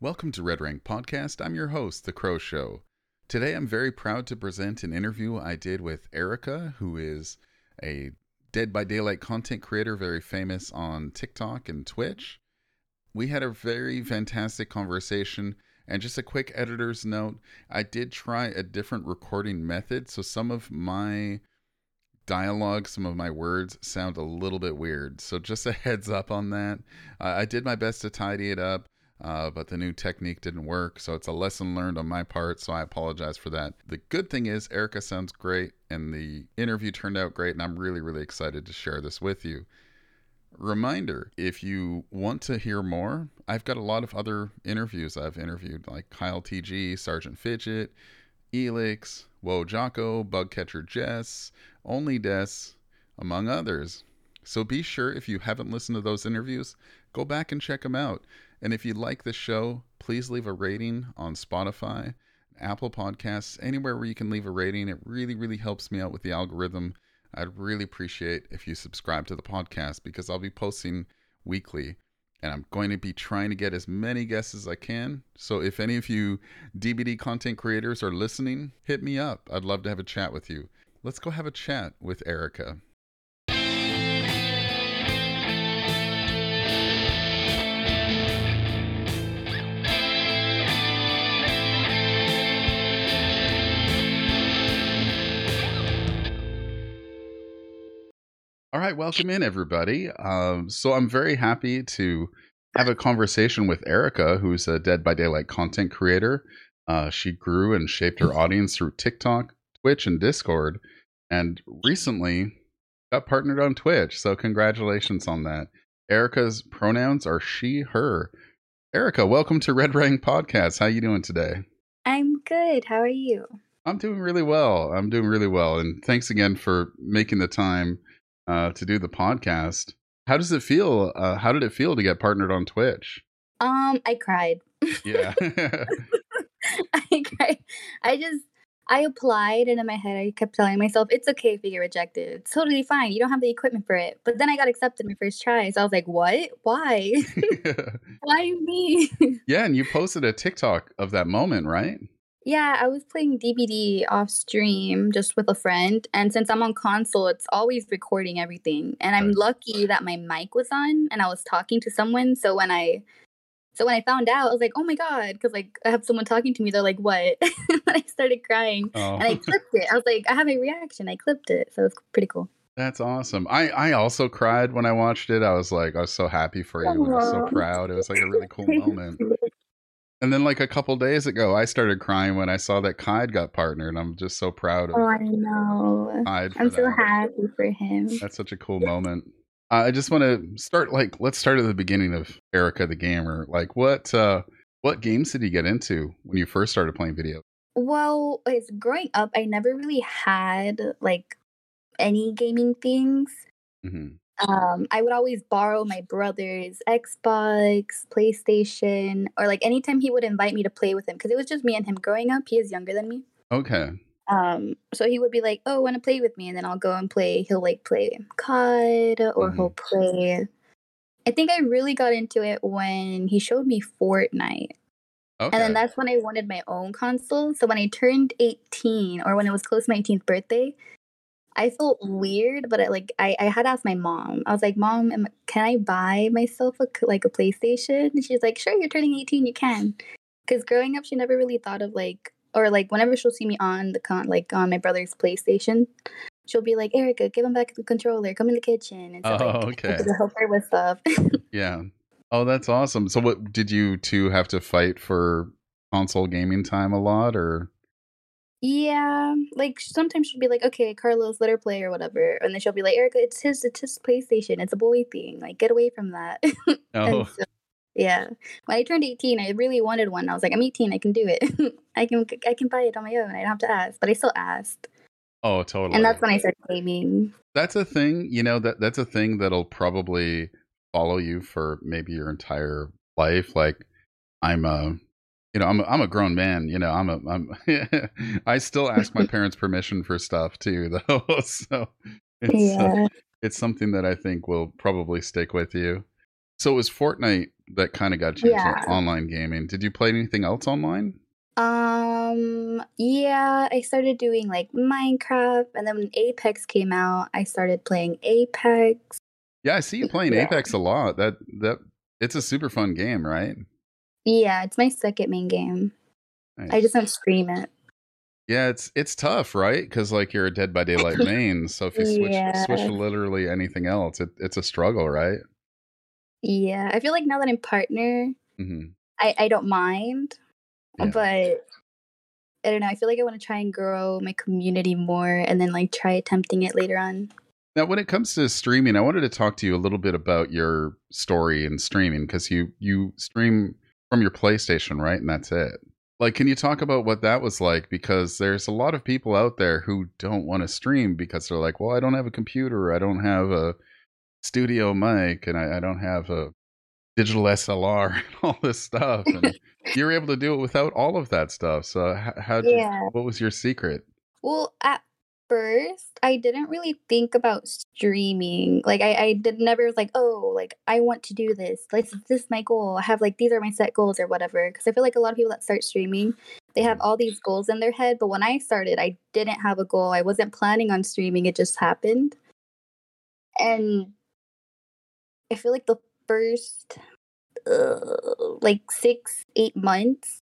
Welcome to Red Rank Podcast. I'm your host, The Crow Show. Today I'm very proud to present an interview I did with Erica, who is a Dead by Daylight content creator, very famous on TikTok and Twitch. We had a very fantastic conversation. And just a quick editor's note I did try a different recording method, so some of my dialogue, some of my words sound a little bit weird. So just a heads up on that. Uh, I did my best to tidy it up. Uh, but the new technique didn't work, so it's a lesson learned on my part. So I apologize for that. The good thing is, Erica sounds great, and the interview turned out great, and I'm really, really excited to share this with you. Reminder if you want to hear more, I've got a lot of other interviews I've interviewed, like Kyle TG, Sergeant Fidget, Elix, Wo Jocko, Bugcatcher Jess, Only Des, among others. So be sure if you haven't listened to those interviews, go back and check them out. And if you like the show, please leave a rating on Spotify, Apple Podcasts, anywhere where you can leave a rating. It really, really helps me out with the algorithm. I'd really appreciate if you subscribe to the podcast because I'll be posting weekly and I'm going to be trying to get as many guests as I can. So if any of you DBD content creators are listening, hit me up. I'd love to have a chat with you. Let's go have a chat with Erica. All right, welcome in everybody. Um, so I'm very happy to have a conversation with Erica, who's a Dead by Daylight content creator. Uh, she grew and shaped her audience through TikTok, Twitch, and Discord, and recently got partnered on Twitch. So congratulations on that. Erica's pronouns are she, her. Erica, welcome to Red Rank Podcast. How you doing today? I'm good. How are you? I'm doing really well. I'm doing really well, and thanks again for making the time uh, to do the podcast. How does it feel? Uh, how did it feel to get partnered on Twitch? Um, I cried. Yeah. I cried. I just I applied and in my head I kept telling myself it's okay if you get rejected. It's totally fine. You don't have the equipment for it. But then I got accepted my first try. So I was like, what? Why? Why me? yeah, and you posted a TikTok of that moment, right? Yeah, I was playing DBD off stream just with a friend. And since I'm on console, it's always recording everything. And I'm Right. lucky that my mic was on and I was talking to someone. So when I so when I found out, I was like, oh my God, because like I have someone talking to me. They're like, what? and I started crying. Oh, And I oh. clipped it. I was like, I have a reaction. I clipped it. So it's pretty cool. that's awesome. I I also cried when I watched it. I was like, I was so happy for you. I was so proud. It was like a really cool moment. And then like a couple days ago, I started crying when I saw that Kide got partnered. I'm just so proud of Oh, I know. For I'm so that. happy for him. That's such a cool moment. Uh, I just want to start like let's start at the beginning of Erica the gamer. Like what uh what games did you get into when you first started playing video? Well, it's growing up, I never really had like any gaming things. hmm Um, I would always borrow my brother's Xbox, PlayStation, or like anytime he would invite me to play with him because it was just me and him growing up. He is younger than me. Okay. Um, so he would be like, "Oh, want to play with me?" And then I'll go and play. He'll like play COD or he'll play. I think I really got into it when he showed me Fortnite. Okay. And then that's when I wanted my own console. So when I turned 18 or when it was close to my 18th birthday, I felt weird, but I like I, I had asked my mom. I was like, "Mom, am, can I buy myself a like a PlayStation?" And she's like, "Sure, you're turning 18, you can." Cuz growing up, she never really thought of like or like whenever she'll see me on the con like on my brother's PlayStation, she'll be like, "Erica, give him back the controller. Come in the kitchen." And stuff Oh, like okay. to help her with stuff. yeah. Oh, that's awesome. So what did you two have to fight for console gaming time a lot or Yeah, like sometimes she'll be like, "Okay, Carlos, let her play or whatever," and then she'll be like, "Erica, it's his, it's his PlayStation. It's a boy thing. Like, get away from that." Oh, so, yeah, when I turned eighteen, I really wanted one. I was like, "I'm eighteen. I can do it. I can, I can buy it on my own. I don't have to ask." But I still asked, oh, totally. and that's when I started gaming. that's a thing you know that that's a thing that'll probably follow you for maybe your entire life like i'm a you know i'm a, I'm a grown man you know i'm a i'm i still ask my parents permission for stuff too though so it's uh, it's something that i think will probably stick with you so it was fortnite that kind of got you Yeah. into online gaming. Did you play anything else online? Um, yeah, I started doing like Minecraft, and then when Apex came out, I started playing Apex. Yeah, I see you playing Yeah. Apex a lot. That that it's a super fun game, right? Yeah, it's my second main game. I just don't stream it. Yeah, it's it's tough, right? Because like you're a Dead by Daylight main, so if you switch switch to literally anything else, it, it's a struggle, right? Yeah, I feel like now that I'm partner, hmm I I don't mind, Yeah. but I don't know. I feel like I want to try and grow my community more, and then like try attempting it later on. Now, when it comes to streaming, I wanted to talk to you a little bit about your story in streaming because you you stream from your PlayStation, right? And that's it. Like, can you talk about what that was like? Because there's a lot of people out there who don't want to stream because they're like, well, I don't have a computer, I don't have a studio mic, and I, I don't have a digital SLR and all this stuff. And you're able to do it without all of that stuff. So, how, how Yeah. what was your secret? Well, at first, I didn't really think about streaming. Like, I, I did never was like, oh, like I want to do this. Like, this is my goal. I have like these are my set goals or whatever. Because I feel like a lot of people that start streaming, they have all these goals in their head. But when I started, I didn't have a goal. I wasn't planning on streaming. It just happened. And I feel like the first uh, like six, eight months,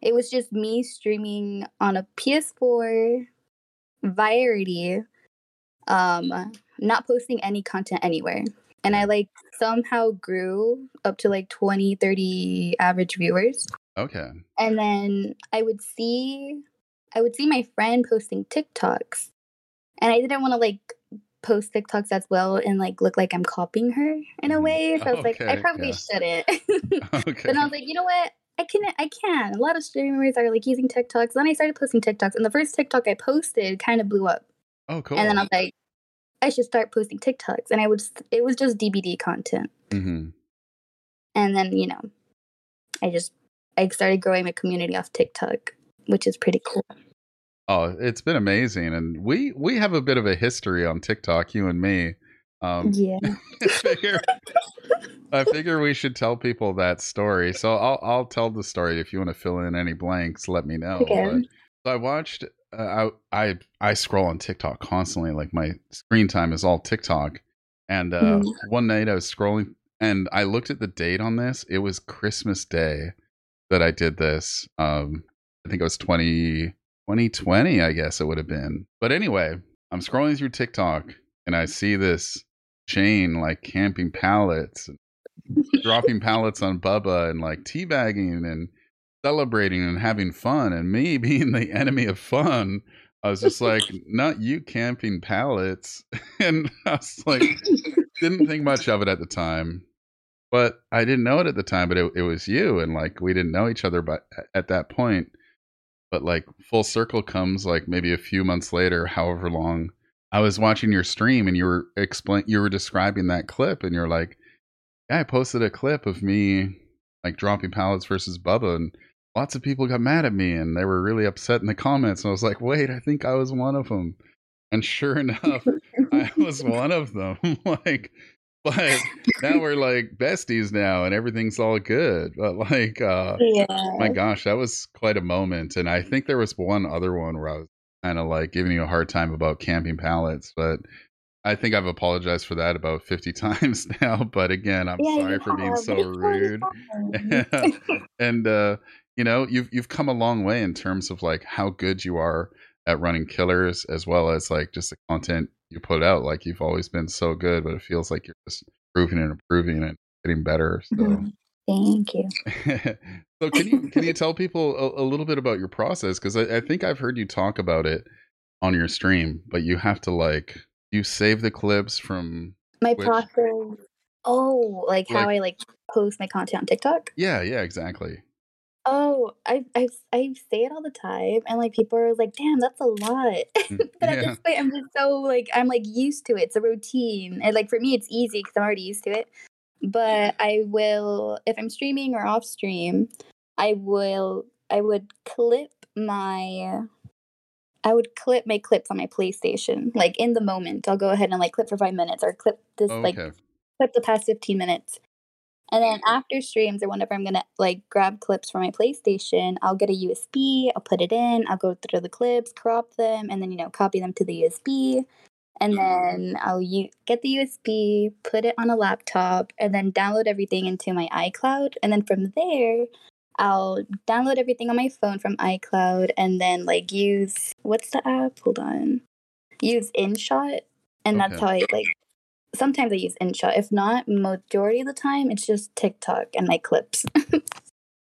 it was just me streaming on a PS4 Variety, um, not posting any content anywhere. And I like somehow grew up to like 20, 30 average viewers. Okay. And then I would see I would see my friend posting TikToks. And I didn't want to like post TikToks as well and like look like I'm copying her in a Mhm. way. So I was like, I probably yeah. shouldn't. Okay. Then I was like, you know what? I can I can. A lot of streamers are like using TikToks. Then I started posting TikToks, and the first TikTok I posted kind of blew up. oh, cool. And then I was like, I should start posting TikToks, and I would. It was just DBD content, hmm and then you know, I just I started growing my community off TikTok, which is pretty cool. Oh, it's been amazing, and we we have a bit of a history on TikTok, you and me. Um, yeah. I figure we should tell people that story. So I'll I'll tell the story. If you want to fill in any blanks, let me know. Okay. But, I watched. Uh, I I I scroll on TikTok constantly. Like my screen time is all TikTok. And uh, Mhm. one night I was scrolling, and I looked at the date on this. It was Christmas Day that I did this. Um, I think it was 20, 2020, I guess it would have been. But anyway, I'm scrolling through TikTok and I see this chain like camping pallets, dropping pallets on Bubba and like teabagging and celebrating and having fun. And me being the enemy of fun, I was just like, not you camping pallets. and I was like, didn't think much of it at the time. But I didn't know it at the time, but it, it was you. And like, we didn't know each other but at that point. But like, full circle comes like maybe a few months later, however long. I was watching your stream and you were explain you were describing that clip and you're like, Yeah, I posted a clip of me like dropping pallets versus Bubba and lots of people got mad at me and they were really upset in the comments and I was like, Wait, I think I was one of them. And sure enough, I was one of them. like but now we're like besties now and everything's all good. But like uh yeah. my gosh, that was quite a moment. And I think there was one other one where I was kind of like giving you a hard time about camping pallets, but I think I've apologized for that about 50 times now. But again, I'm Yeah, sorry for being so rude. and uh, you know, you've you've come a long way in terms of like how good you are at running killers as well as like just the content you put out. Like you've always been so good, but it feels like you're just improving and improving and getting better. So Mhm. Thank you. so can you can you tell people a, a little bit about your process because I, I think i've heard you talk about it on your stream but you have to like you save the clips from My Which- process. Oh, like how Like- I like post my content on TikTok. yeah yeah exactly Oh, I I I say it all the time, and like people are like, "Damn, that's a lot." Mm, but at this point, I'm just so like I'm like used to it. It's a routine, and like for me, it's easy because I'm already used to it. But I will, if I'm streaming or off stream, I will I would clip my I would clip my clips on my PlayStation, like in the moment. I'll go ahead and like clip for five minutes or clip this oh, like clip the past 15 minutes And then after streams or whenever I'm gonna like grab clips from my PlayStation, I'll get a USB, I'll put it in, I'll go through the clips, crop them, and then you know copy them to the USB. And then I'll u- get the USB, put it on a laptop, and then download everything into my iCloud. And then from there, I'll download everything on my phone from iCloud and then like use what's the app? Hold on. Use InShot. And that's how I like sometimes I use InShot. If not, majority of the time it's just TikTok and my clips.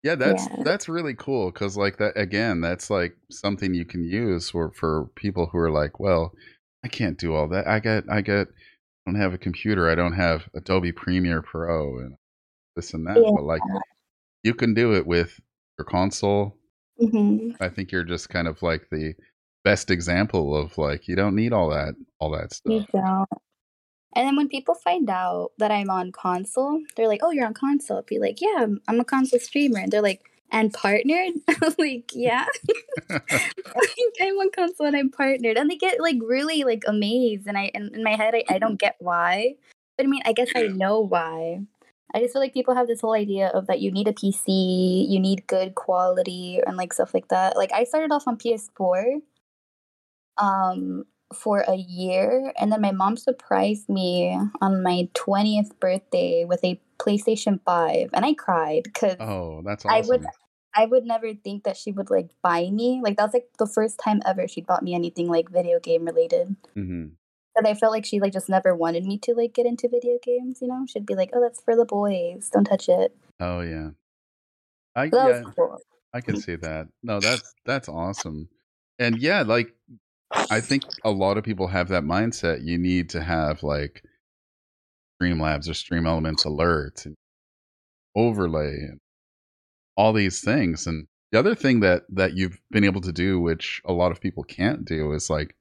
Yeah, that's Yeah. that's really cool because like that again, that's like something you can use for for people who are like, well, I can't do all that. I got I got I don't have a computer. I don't have Adobe Premiere Pro and this and that. Yeah. But like you can do it with your console. hmm I think you're just kind of like the best example of like you don't need all that all that You stuff. don't. And then when people find out that I'm on console, they're like, "Oh, you're on console." I'll be like, "Yeah, I'm, I'm a console streamer." And they're like, "And partnered?" I'm like, "Yeah, I'm on console and I'm partnered." And they get like really like amazed, and I and in my head I, I don't get why, but I mean I guess I know why. I just feel like people have this whole idea of that you need a PC, you need good quality, and like stuff like that. Like I started off on PS4, um, for a year, and then my mom surprised me on my twentieth birthday with a PlayStation Five, and I cried because oh, that's I would I would never think that she would like buy me. Like that's like the first time ever she'd bought me anything like video game related. hmm And I felt like she like just never wanted me to like get into video games. You know, she'd be like, "Oh, that's for the boys. Don't touch it." Oh yeah. I So yeah, cool. I can see that. No, that's that's awesome. And yeah, like I think a lot of people have that mindset. You need to have like Streamlabs or Stream Elements alerts and overlay and all these things. And the other thing that that you've been able to do, which a lot of people can't do, is like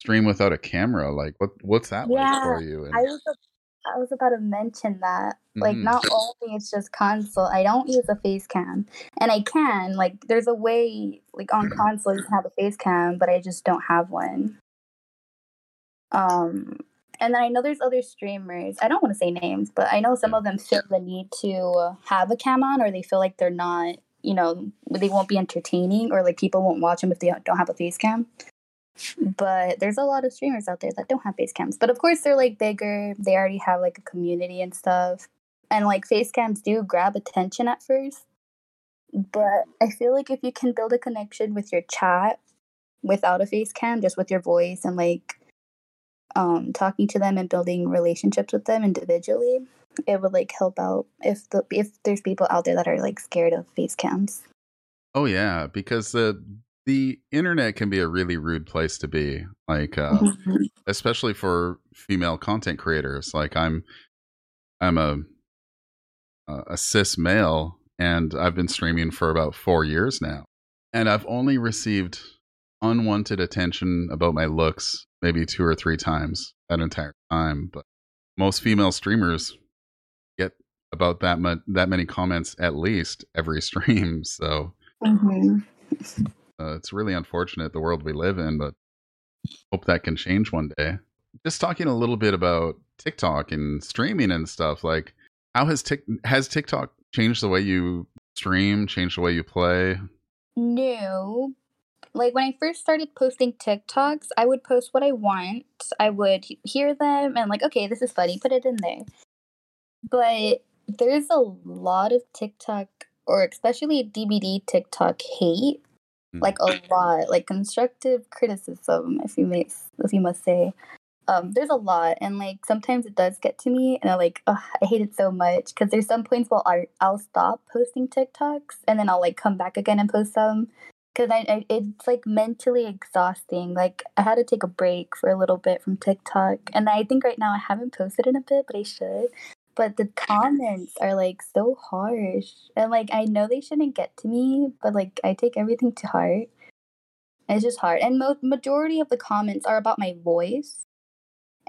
stream without a camera. Like what what's that like for you? And I was a- I was about to mention that. Like, Mhm. not only it's just console, I don't use a face cam, and I can. Like, there's a way, like on console, you can have a face cam, but I just don't have one. Um, and then I know there's other streamers. I don't want to say names, but I know some of them feel the need to have a cam on, or they feel like they're not. You know, they won't be entertaining, or like people won't watch them if they don't have a face cam but there's a lot of streamers out there that don't have face cams but of course they're like bigger. They already have like a community and stuff. And like face cams do grab attention at first. But i feel like if you can build a connection with your chat without a face cam just with your voice and like um talking to them and building relationships with them individually it would like help out if the if there's people out there that are like scared of face cams Oh yeah, because the the internet can be a really rude place to be. Like uh, Mhm. especially for female content creators. Like I'm I'm a a cis male and I've been streaming for about 4 years now. And I've only received unwanted attention about my looks maybe two or three times that entire time, but most female streamers get about that much that many comments at least every stream. So Mhm. Uh, it's really unfortunate the world we live in, but hope that can change one day. Just talking a little bit about TikTok and streaming and stuff. Like, how has Tik has TikTok changed the way you stream, changed the way you play? No. Like when I first started posting TikToks, I would post what I want. I would hear them and like, okay, this is funny, put it in there. But there's a lot of TikTok or especially DBD TikTok hate. Like a lot, like constructive criticism, if you may, if you must say. Um, there's a lot, and like sometimes it does get to me, and I like, ugh, I hate it so much because there's some points where I I'll stop posting TikToks, and then I'll like come back again and post some because I, I it's like mentally exhausting. Like I had to take a break for a little bit from TikTok, and I think right now I haven't posted in a bit, but I should. But the comments are like so harsh, and like I know they shouldn't get to me, but like I take everything to heart. It's just hard, and mo- majority of the comments are about my voice.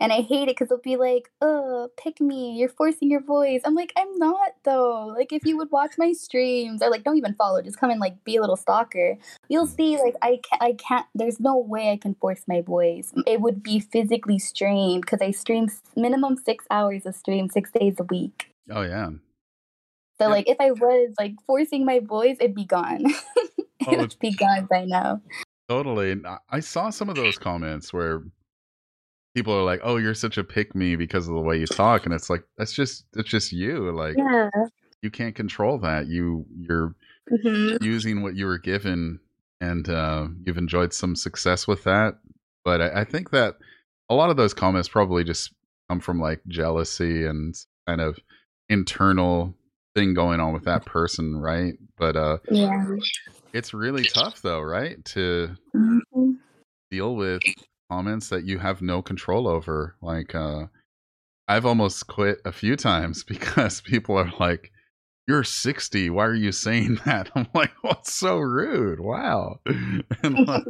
And I hate it because they'll be like, "Uh, pick me. You're forcing your voice." I'm like, "I'm not though. Like, if you would watch my streams, or like, don't even follow. Just come and like be a little stalker. You'll see. Like, I can't. I can't. There's no way I can force my voice. It would be physically strained because I stream minimum six hours of stream six days a week. Oh yeah. So Yeah. like if I was like forcing my voice, it'd be gone. Oh, it would be gone by now. Totally. And I saw some of those comments where people are like, "Oh, you're such a pick me because of the way you talk," and it's like that's just it's just you. Like Yeah. you can't control that. You you're hmm using what you were given, and uh, you've enjoyed some success with that. But I, I think that a lot of those comments probably just come from like jealousy and kind of internal thing going on with that person, right? But uh, Yeah. it's really tough though, right? To Mhm. deal with comments that you have no control over. Like, uh, I've almost quit a few times because people are like, "You're 60. Why are you saying that?" I'm like, "Well, it's so rude. Wow." and like,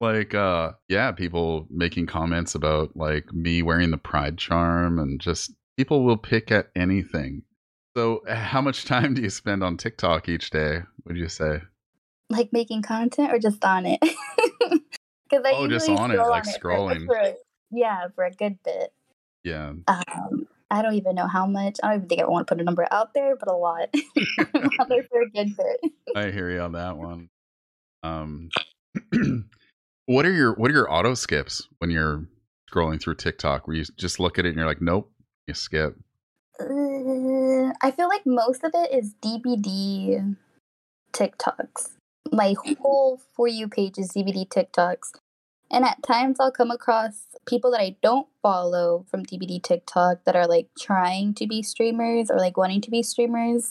like, uh, yeah, people making comments about like me wearing the pride charm and just people will pick at anything. So, how much time do you spend on TikTok each day? Would you say? Like making content or just on it? Because I Oh, just on it, like for- scrolling. for- yeah, for a good bit. Yeah. Um, I don't even know how much. I don't even think I want to put a number out there, but a lot. I'm out there for a good bit. I hear you on that one. Um, what are your what are your auto skips when you're scrolling through TikTok? Where you just look at it and you're like, nope, you skip. Uh, I feel like most of it is DBD TikToks. My whole For You page is DBD TikToks. And at times I'll come across people that I don't follow from DBD TikTok that are like trying to be streamers or like wanting to be streamers.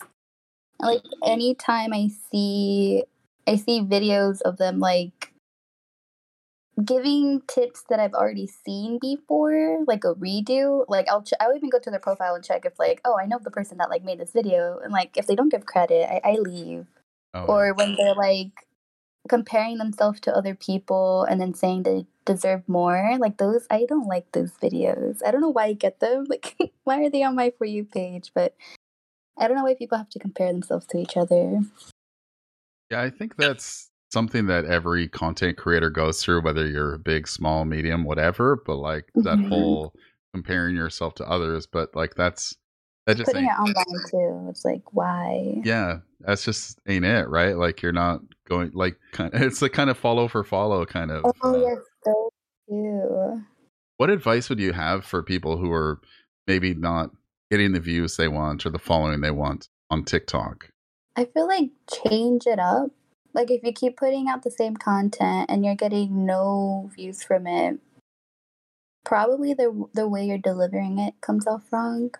Like anytime I see I see videos of them like giving tips that I've already seen before, like a redo. Like I'll ch- I'll even go to their profile and check if like oh I know the person that like made this video and like if they don't give credit I, I leave. Oh, Or when they're like comparing themselves to other people and then saying they deserve more, like those I don't like those videos. I don't know why I get them. Like why are they on my for you page? But I don't know why people have to compare themselves to each other. yeah, I think that's something that every content creator goes through, whether you're big, small, medium, whatever. But like that Mhm. whole comparing yourself to others, but like that's that just Putting it online too. It's like why? yeah, that's just ain't it, right? Like you're not going like kind it's the kind of follow for follow kind of. Oh uh, yes, so too. What advice would you have for people who are maybe not getting the views they want or the following they want on TikTok? I feel like change it up. Like if you keep putting out the same content and you're getting no views from it, probably the the way you're delivering it comes off wrong.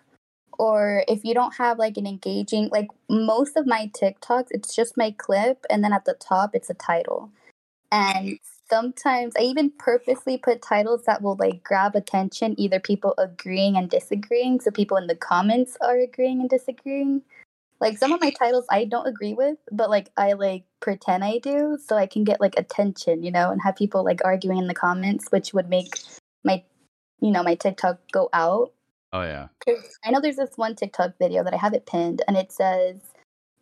Or if you don't have like an engaging like most of my TikToks, it's just my clip and then at the top it's a title. And sometimes I even purposely put titles that will like grab attention, either people agreeing and disagreeing, so people in the comments are agreeing and disagreeing. Like some of my titles I don't agree with, but like I like pretend I do so I can get like attention, you know, and have people like arguing in the comments, which would make my you know, my TikTok go out. Oh yeah. I know there's this one TikTok video that I have it pinned and it says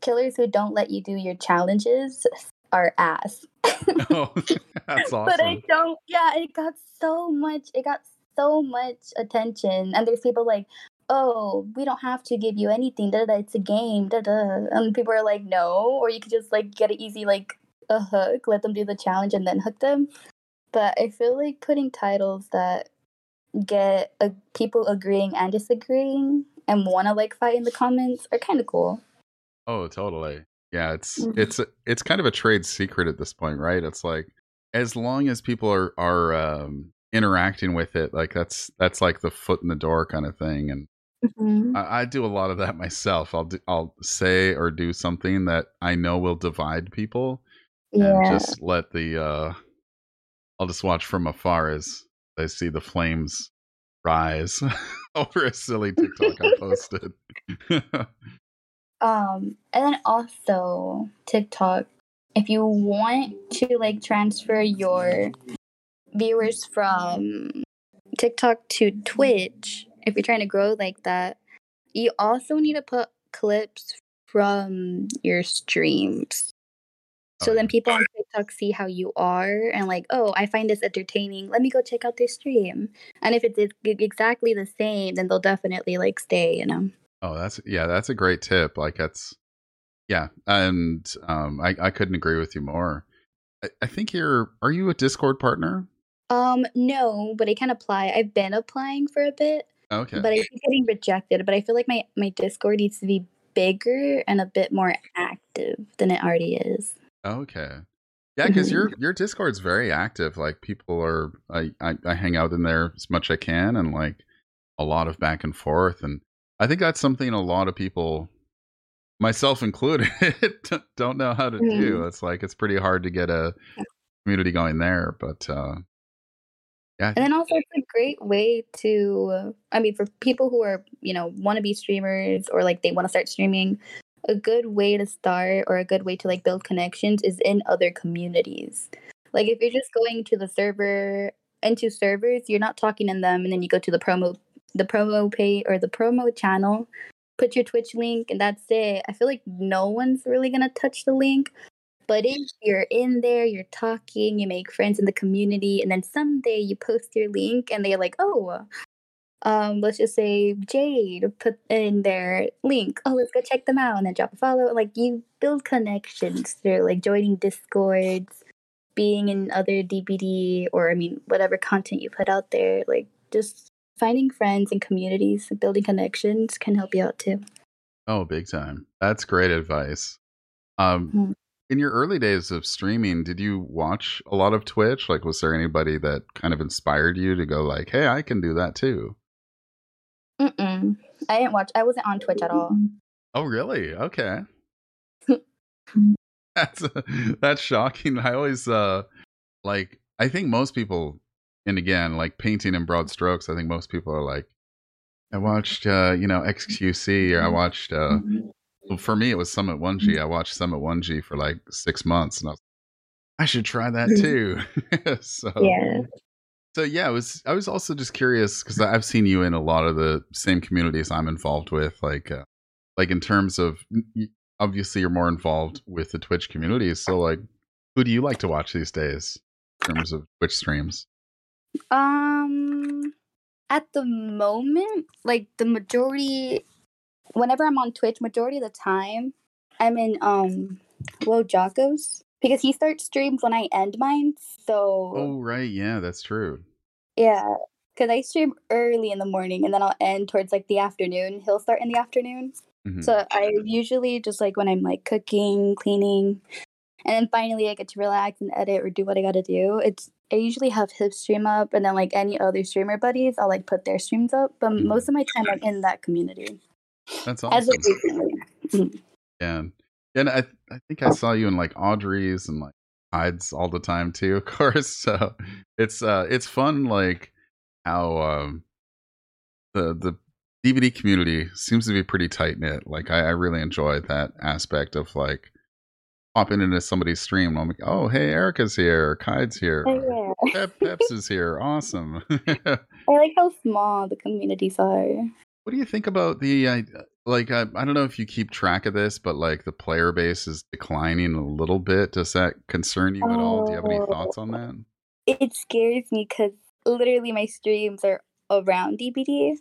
killers who don't let you do your challenges are ass. Oh, that's awesome. But I don't. Yeah, it got so much. It got so much attention, and there's people like, "Oh, we don't have to give you anything. Da da. It's a game. Da da." And people are like, "No," or you could just like get an easy like a hook, let them do the challenge, and then hook them. But I feel like putting titles that get uh, people agreeing and disagreeing and want to like fight in the comments are kind of cool. Oh, totally. Yeah, it's Mhm. it's it's kind of a trade secret at this point, right? It's like as long as people are are um, interacting with it, like that's that's like the foot in the door kind of thing. And Mhm. I, I do a lot of that myself. I'll do, I'll say or do something that I know will divide people, and just let the uh, I'll just watch from afar as I see the flames rise over a silly TikTok I posted. Um, and then also TikTok, if you want to like transfer your viewers from TikTok to Twitch, if you're trying to grow like that, you also need to put clips from your streams. So Oh, then yeah. people on TikTok see how you are and like, oh, I find this entertaining. Let me go check out their stream. And if it's exactly the same, then they'll definitely like stay, you know. Oh, that's yeah, that's a great tip. Like that's yeah, and um, I I couldn't agree with you more. I, I think you're. Are you a Discord partner? Um, no, but I can apply. I've been applying for a bit, Okay. but I keep getting rejected. But I feel like my my Discord needs to be bigger and a bit more active than it already is. Okay. Yeah, because your your Discord's very active. Like people are, I, I I hang out in there as much I can, and like a lot of back and forth. And I think that's something a lot of people, myself included, don't know how to do. It's like it's pretty hard to get a community going there. But uh, yeah, And then also, it's a great way to, I mean, for people who are, you know, want to be streamers or like they want to start streaming, a good way to start or a good way to like build connections is in other communities. Like if you're just going to the server, into servers, you're not talking in them, and then you go to the promo, the promo pay or the promo channel, put your Twitch link, and that's it. I feel like no one's really gonna touch the link. But if you're in there, you're talking, you make friends in the community, and then someday you post your link and they're like, oh, um, let's just say Jade put in their link. Oh, let's go check them out and then drop a follow. Like you build connections through like joining discords, being in other DBD or I mean whatever content you put out there. Like just finding friends and communities and building connections can help you out too. oh, big time. That's great advice. Um, Mhm. in your early days of streaming, did you watch a lot of Twitch? Like, was there anybody that kind of inspired you to go like, "Hey, I can do that too"? Mm-mm. I didn't watch. I wasn't on Twitch at all. Oh, really? Okay. that's that's shocking. I always uh like I think most people and again, like painting in broad strokes, I think most people are like I watched uh, you know, XQC or I watched uh well, for me it was Summit 1G. I watched Summit 1G for like 6 months and I was I should try that too. so Yeah. So yeah, I was I was also just curious because I've seen you in a lot of the same communities I'm involved with, like uh, like in terms of obviously you're more involved with the Twitch community. So like, who do you like to watch these days in terms of Twitch streams? Um, at the moment, like the majority, whenever I'm on Twitch, majority of the time, I'm in um, Lo Jacos because he starts streams when I end mine. So Oh right, yeah, that's true. yeah, because I stream early in the morning and then I'll end towards like the afternoon. He'll start in the afternoon. Mhm. So I usually just like when I'm like cooking, cleaning, and then finally I get to relax and edit or do what I gotta do. It's I usually have his stream up, and then like any other streamer buddies, I'll like put their streams up. But Mhm. most of my time I'm in that community. That's As awesome. of recently, Yeah, and I I think I saw you in like Audrey's and like hides all the time too, of course. So it's uh it's fun like how um the the DBD community seems to be pretty tight knit. Like I, I really enjoy that aspect of like popping into somebody's stream. I'm like, oh hey, Erica's here, Kyde's here, Oh, yeah. Pep, Peps is here, awesome. I like how small the communities are. What do you think about the I like I, I don't know if you keep track of this, but like the player base is declining a little bit. Does that concern you at all? Do you have any oh. thoughts on that? It scares me because literally my streams are around DBD,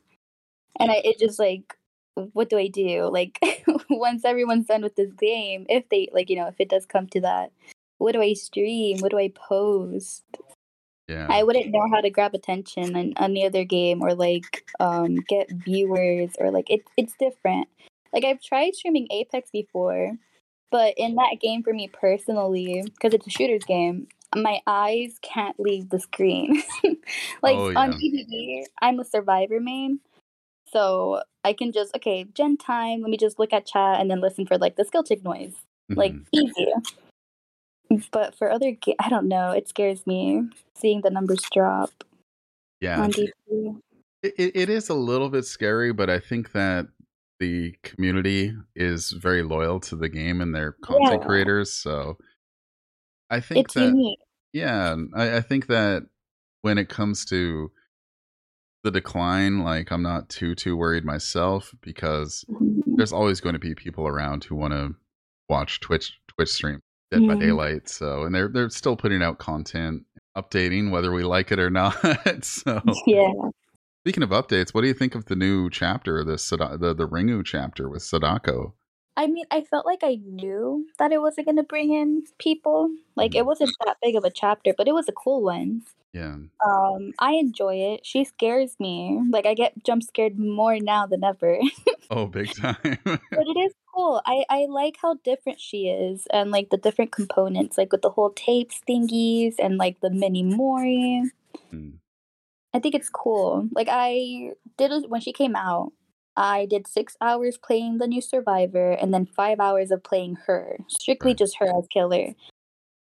and I it just like, what do I do? Like once everyone's done with this game, if they like, you know, if it does come to that, what do I stream? What do I post? Yeah. I wouldn't know how to grab attention in any other game or like um get viewers or like it, it's different. Like I've tried streaming Apex before, but in that game for me personally, because it's a shooter's game, my eyes can't leave the screen. like Oh, on yeah. PvP, I'm a survivor main. So I can just okay, gen time, let me just look at chat and then listen for like the skill tick noise. Like Mhm. easy. But for other ga- I don't know, it scares me seeing the numbers drop yeah. on DBD. It, it, is a little bit scary, but I think that the community is very loyal to the game and their content Yeah. creators. So I think It's that unique. yeah, I, I think that when it comes to the decline, like I'm not too too worried myself because mm-hmm. there's always going to be people around who want to watch Twitch Twitch stream Dead by Daylight. So and they're they're still putting out content, updating whether we like it or not. so Yeah. Speaking of updates, what do you think of the new chapter, the the the Ringu chapter with Sadako? I mean, I felt like I knew that it wasn't going to bring in people. Like, it wasn't that big of a chapter, but it was a cool one. Yeah. Um, I enjoy it. She scares me. Like, I get jump scared more now than ever. Oh, big time. but it is cool. I, I like how different she is and, like, the different components, like with the whole tapes thingies and, like, the mini Mori. Mm. I think it's cool. Like, I did when she came out. I did six hours playing the new Survivor and then five hours of playing her, strictly Right. just her as killer.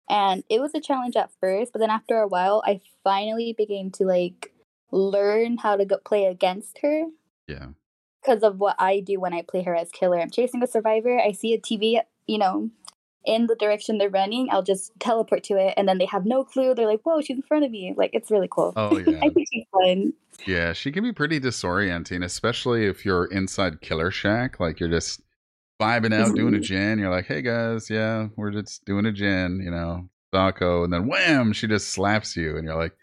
And it was a challenge at first, but then after a while, I finally began to like learn how to go play against her yeah. Because of what I do when I play her as killer. I'm chasing a survivor. I see a TV, you know, in the direction they're running. I'll just teleport to it, and then they have no clue. They're like, "Whoa, she's in front of me!" Like it's really cool. Oh, yeah. I think she's fun. Yeah, she can be pretty disorienting, especially if you're inside Killer Shack. Like you're just vibing out, doing a Mhm. gen. You're like, hey guys, yeah, we're just doing a gen, you know, Sadako. And then wham, she just slaps you. And you're like,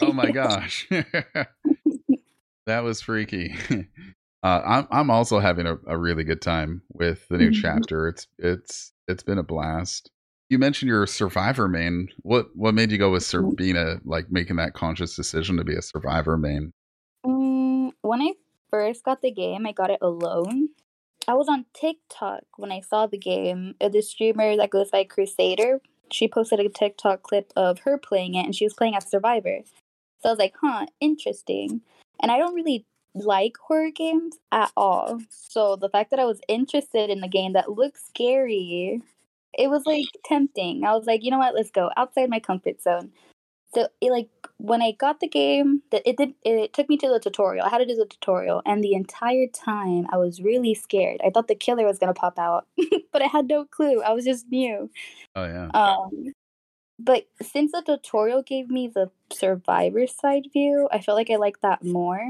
oh my gosh. that was freaky. Uh, I'm I'm also having a, a really good time with the new Mhm. chapter. It's it's it's been a blast. You mentioned your survivor main. What what made you go with sur- Mhm. being a like making that conscious decision to be a survivor main? Mm, when I first got the game, I got it alone. I was on TikTok when I saw the game. Uh, This streamer that goes by Crusader, she posted a TikTok clip of her playing it, and she was playing as Survivor. So I was like, huh, interesting. And I don't really like horror games at all. So the fact that I was interested in a game that looked scary, it was like tempting. I was like, you know what, let's go outside my comfort zone. So it like when I got the game, that it did it took me to the tutorial. I had to do the tutorial, and the entire time I was really scared. I thought the killer was gonna pop out, but I had no clue. I was just new. Oh yeah. Um, but since the tutorial gave me the survivor side view, I felt like I liked that more.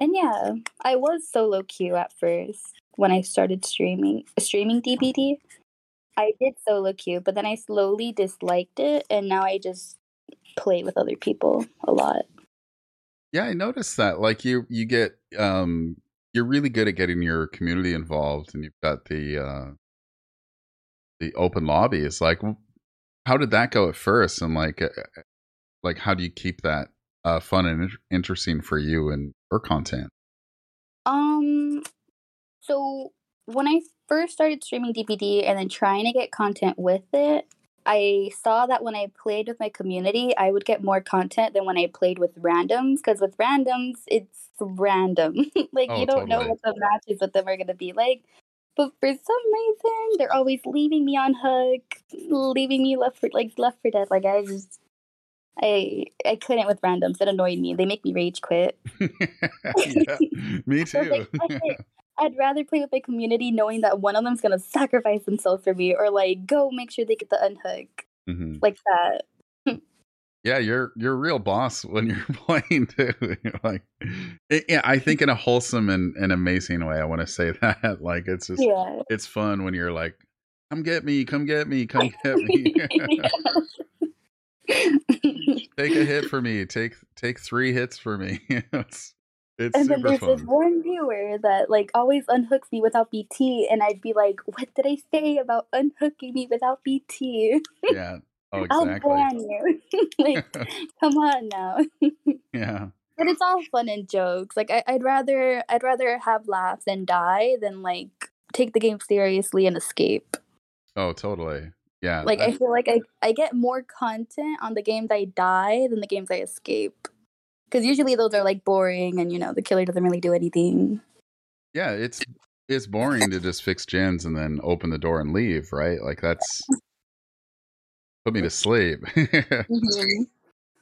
And yeah, I was solo queue at first when I started streaming streaming DBD. I did solo queue, but then I slowly disliked it, and now I just play with other people a lot. Yeah, I noticed that. Like you, you get, um, you're really good at getting your community involved, and you've got the uh, the open lobby. It's like, how did that go at first? And like, uh, like how do you keep that uh, fun and interesting for you and your content? Um, so when I first started streaming DBD and then trying to get content with it, I saw that when I played with my community, I would get more content than when I played with randoms. Because with randoms, it's random. like Oh, you don't know what the matches with them are gonna be like. But for some reason, they're always leaving me on hook, leaving me left for like left for dead. Like I just, I I couldn't with randoms. It annoyed me. They make me rage quit. yeah, me too. like, I'd rather play with my community knowing that one of them's gonna sacrifice themselves for me, or like go make sure they get the unhook hmm like that. Yeah, you're you're a real boss when you're playing too. Like, it, yeah, I think in a wholesome and, and amazing way. I want to say that. Like, it's just Yeah. it's fun when you're like, come get me, come get me, come get me. take a hit for me. Take take three hits for me. it's it's and then there's this one viewer that like always unhooks me without BT, and I'd be like, "What did I say about unhooking me without BT? Yeah. Oh, I'll ban you." like, come on now. yeah. but it's all fun and jokes. Like I, I'd rather I'd rather have laughs and die than like take the game seriously and escape. Oh, totally. Yeah. Like I feel like I, I get more content on the games I die than the games I escape. Because usually those are like boring and you know the killer doesn't really do anything. yeah, it's it's boring to just fix gens and then open the door and leave, right? Like that's put me to sleep. Mm-hmm.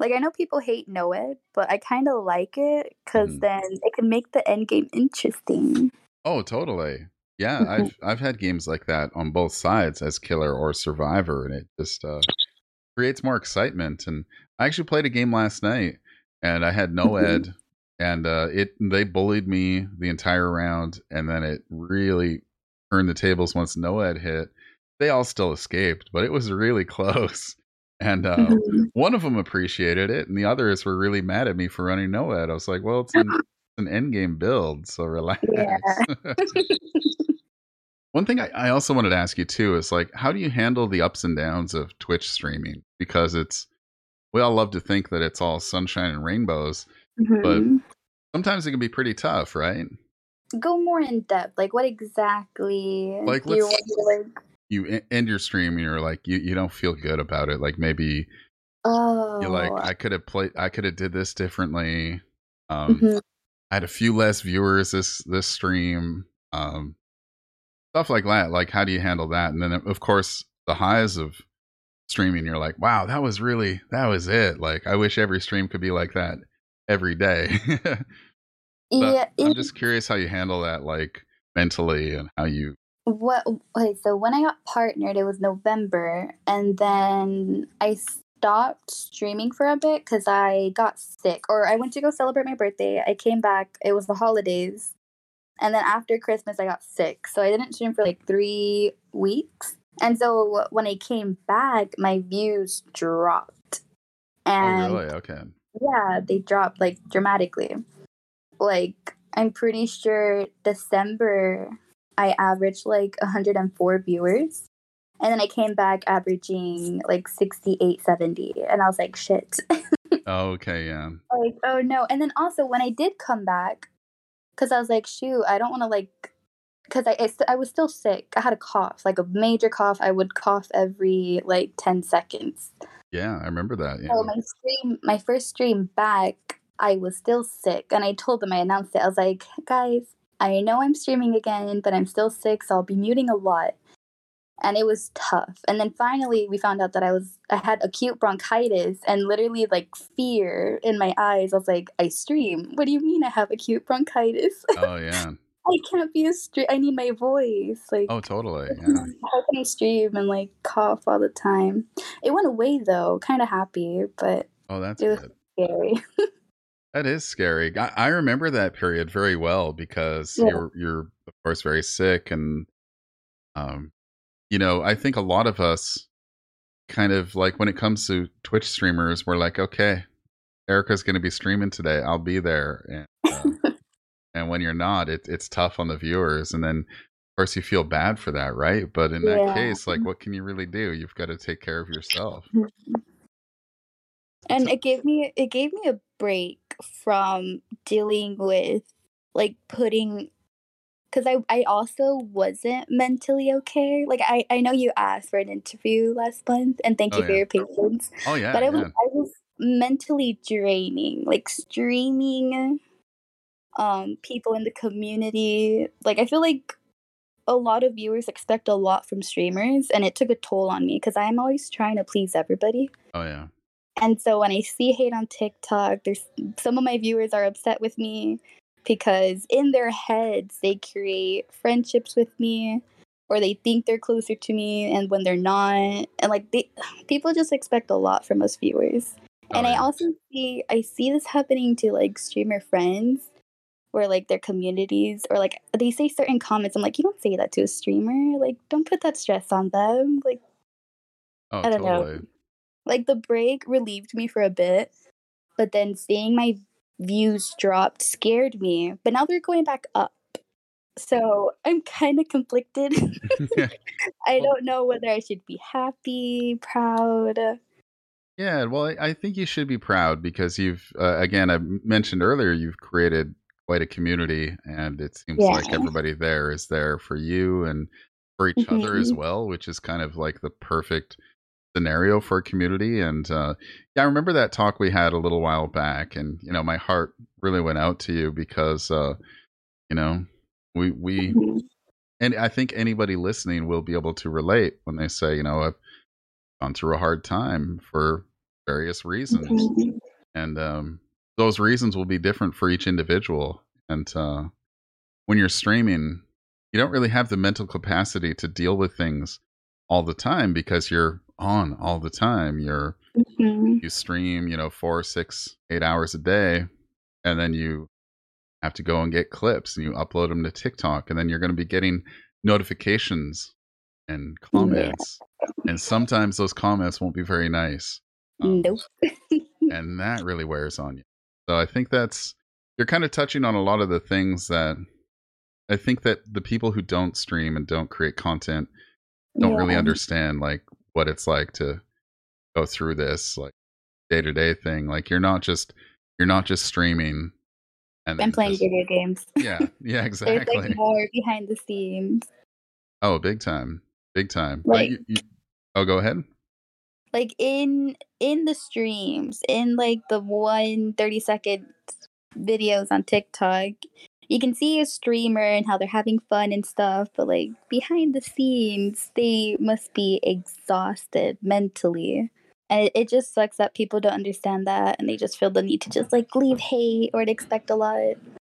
Like I know people hate know it, but I kind of like it because Mhm. then it can make the end game interesting. Oh, totally. Yeah, Mhm. I've I've had games like that on both sides as killer or survivor, and it just uh, creates more excitement. And I actually played a game last night, and I had no Mhm. ed, and uh, it they bullied me the entire round, and then it really turned the tables once NOED hit. They all still escaped, but it was really close. And uh, Mhm. one of them appreciated it, and the others were really mad at me for running NOED. I was like, well, it's an an end game build, so relax. Yeah. One thing I, I also wanted to ask you too is like, how do you handle the ups and downs of Twitch streaming? Because it's we all love to think that it's all sunshine and rainbows, Mhm. sometimes it can be pretty tough, right? Go more in depth. Like, what exactly Like, do you want to like? You end your stream and you're like, you, you don't feel good about it. Like maybe Oh, you're like, I could have played, I could have did this differently. Um, mhm. I had a few less viewers this this stream. Um, stuff like that. Like, how do you handle that? And then, of course, the highs of streaming. You're like, wow, that was really that was it. Like, I wish every stream could be like that every day. Yeah. I'm just curious how you handle that, like mentally, and how you. What? Okay, so when I got partnered, it was November, and then I stopped streaming for a bit because I got sick, or I went to go celebrate my birthday. I came back. It was the holidays, and then after Christmas, I got sick, so I didn't stream for like three weeks. And so when I came back, my views dropped, oh, and oh, really? Okay. yeah, they dropped like dramatically. Like I'm pretty sure December I averaged like 104 viewers. And then I came back averaging like 68, 70. And I was like, shit. Oh, okay. Yeah. like, oh no. And then also when I did come back, because I was like, shoot, I don't want to like, because I, I, st- I was still sick. I had a cough, like a major cough. I would cough every like 10 seconds. Yeah, I remember that. Yeah. So my stream, my first stream back, I was still sick, and I told them I announced it. I was like, guys, I know I'm streaming again, but I'm still sick, so I'll be muting a lot. And it was tough. And then finally, we found out that I was I had acute bronchitis and literally like fear in my eyes. I was like, I stream. What do you mean I have acute bronchitis? oh, yeah. I can't be a stream. I need my voice. Like, Oh, totally. Yeah. how can I stream and like cough all the time? It went away though. Kind of happy, but Oh, that's It was- good. scary. That is scary. I, I remember that period very well because Yeah. you're you're of course very sick and um you know, I think a lot of us kind of like when it comes to Twitch streamers, we're like, okay, Erica's going to be streaming today. I'll be there. And uh, and when you're not, it, it's tough on the viewers and then of course you feel bad for that, right? But in that Yeah. case, like what can you really do? You've got to take care of yourself. and So- it gave me it gave me a break from dealing with like putting because I, I also wasn't mentally okay like I, I know you asked for an interview last month and thank Oh, you for your patience Oh yeah. but I was yeah. I was mentally draining like streaming um people in the community like I feel like a lot of viewers expect a lot from streamers and it took a toll on me because I'm always trying to please everybody Oh yeah. And so when I see hate on TikTok, there's some of my viewers are upset with me because in their heads they create friendships with me or they think they're closer to me and when they're not and like they people just expect a lot from us viewers. Oh, and I also see I see this happening to like streamer friends or like their communities or like they say certain comments. I'm like you don't say that to a streamer. Like don't put that stress on them. Like Oh, I don't know. like the break relieved me for a bit, but then seeing my views dropped scared me. But now they're going back up. So I'm kind of conflicted. I don't know whether I should be happy, proud. Yeah, well, I, I think you should be proud because you've, uh, again, I mentioned earlier, you've created quite a community, and it seems like everybody there is there for you and for each other as Mhm. well, which is kind of like the perfect scenario for a community. And uh, yeah, I remember that talk we had a little while back, and you know, my heart really went out to you because, uh, you know, we we Mhm. and I think anybody listening will be able to relate when they say, you know, I've gone through a hard time for various reasons, Mhm. and um, those reasons will be different for each individual. And uh, when you're streaming, you don't really have the mental capacity to deal with things all the time because you're on all the time. You're Mhm. you stream, you know, four, six, eight hours a day, and then you have to go and get clips and you upload them to TikTok, and then you're going to be getting notifications and comments, and sometimes those comments won't be very nice, um, Nope. and that really wears on you. So I think that's you're kind of touching on a lot of the things that I think that the people who don't stream and don't create content don't really understand like what it's like to go through this like day to day thing. Like you're not just you're not just streaming and I'm playing just- video games. yeah, yeah, exactly. There's like more behind the scenes. Oh, big time, big time. Like- you, you, oh, go ahead. Like in in the streams, in like the one 30 second videos on TikTok, you can see a streamer and how they're having fun and stuff, but like behind the scenes, they must be exhausted mentally. And it, it just sucks that people don't understand that and they just feel the need to just like leave hate or to expect a lot.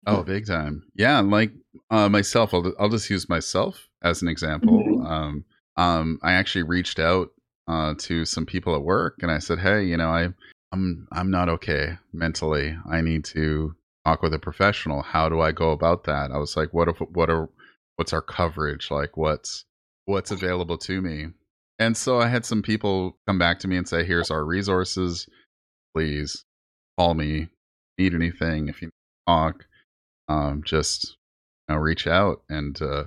Oh, big time. Yeah, like uh, myself, I'll I'll just use myself as an example. Mhm. Um, um, I actually reached out uh, to some people at work, and I said, "Hey, you know, I I'm I'm not okay mentally. I need to talk with a professional. How do I go about that?" I was like, "What if what are what's our coverage like? What's what's available to me?" And so I had some people come back to me and say, "Here's our resources. Please call me. Need anything if you talk." um, just you know, reach out and uh,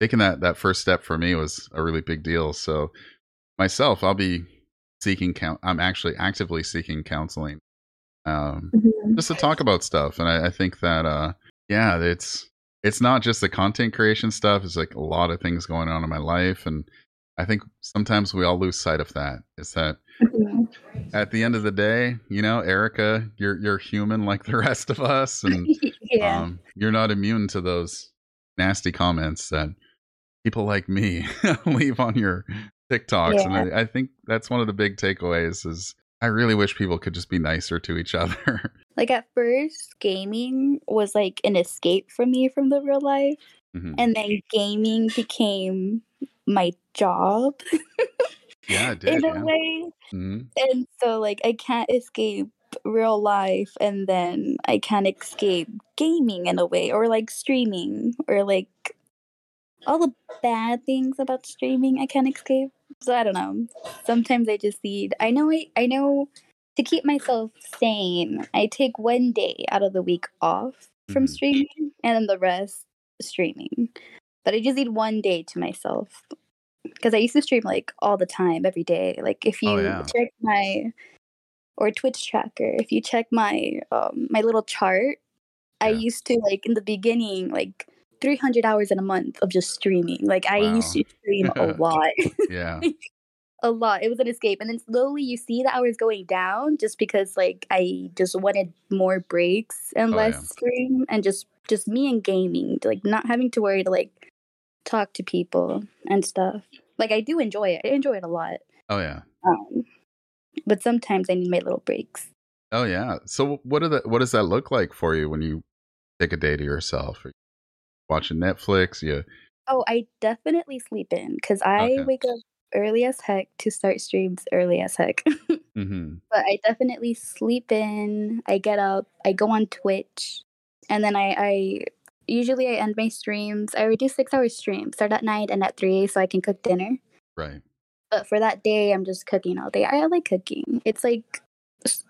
taking that that first step for me was a really big deal. So myself, I'll be seeking count. I'm actually actively seeking counseling um, just to talk about stuff. And I, I think that uh, yeah, it's it's not just the content creation stuff. It's like a lot of things going on in my life, and I think sometimes we all lose sight of that. Is that Mhm. at the end of the day, you know, Erica, you're you're human like the rest of us, and yeah. um, you're not immune to those nasty comments that people like me leave on your TikToks. And I, I think that's one of the big takeaways is I really wish people could just be nicer to each other. Like at first, gaming was like an escape for me from the real life, Mhm. and then gaming became my job Yeah, it did. in a Yeah. way. Mhm. And so, like, I can't escape real life, and then I can't escape gaming in a way, or like streaming, or like all the bad things about streaming. I can't escape. So I don't know. Sometimes I just need. I know. I I know. To keep myself sane, I take one day out of the week off from Mhm. streaming, and then the rest streaming. But I just need one day to myself because I used to stream like all the time, every day. Like if you Oh, yeah. check my or Twitch tracker, if you check my um my little chart, I used to like in the beginning like 300 hours in a month of just streaming. Like I used to stream a lot, Yeah. a lot. It was an escape, and then slowly you see the hours going down just because like I just wanted more breaks and Oh, less yeah. stream and just just me and gaming, like not having to worry to like talk to people and stuff. Like I do enjoy it. I enjoy it a lot. Oh yeah. Um, but sometimes I need my little breaks. Oh yeah. So what do the what does that look like for you when you take a day to yourself? Watching Netflix? Yeah. Oh, I definitely sleep in because I Okay. wake up early as heck to start streams early as heck. hmm but I definitely sleep in. I get up, I go on Twitch, and then I, I usually I end my streams. I do six hour streams, start at night and at three, so I can cook dinner. Right. But for that day, I'm just cooking all day. I, like cooking. It's like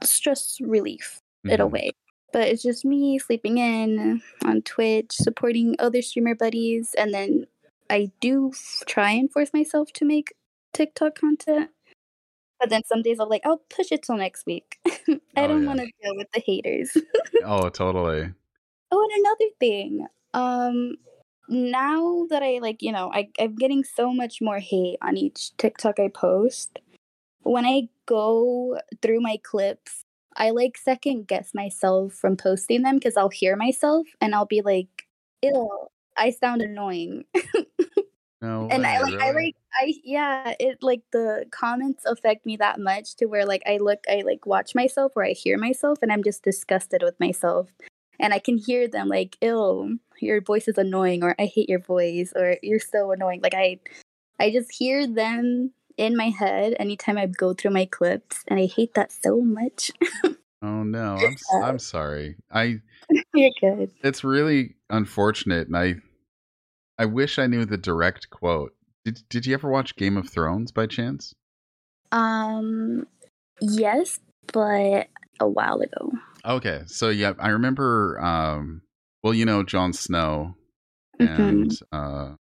stress relief in a Mhm. way. But it's just me sleeping in on Twitch, supporting other streamer buddies, and then I do f- try and force myself to make TikTok content. But then some days I'm like, I'll push it till next week. I Oh, don't yeah. want to deal with the haters. Oh, totally. oh, and another thing. Um, now that I like, you know, I, I'm getting so much more hate on each TikTok I post. When I go through my clips, I like second guess myself from posting them because I'll hear myself and I'll be like, ill, I sound annoying. No. and I way, like I really? like I yeah, it like the comments affect me that much to where like I look I like watch myself or I hear myself and I'm just disgusted with myself. And I can hear them like, ill, your voice is annoying or I hate your voice or you're so annoying. Like I I just hear them in my head anytime I go through my clips and I hate that so much. Oh no. I'm I'm sorry. I you're good. it's really unfortunate and I I wish I knew the direct quote. Did did you ever watch Game of Thrones by chance? Um yes, but a while ago. Okay, so yeah, I remember. Um, well, you know Jon Snow, Mhm. and uh,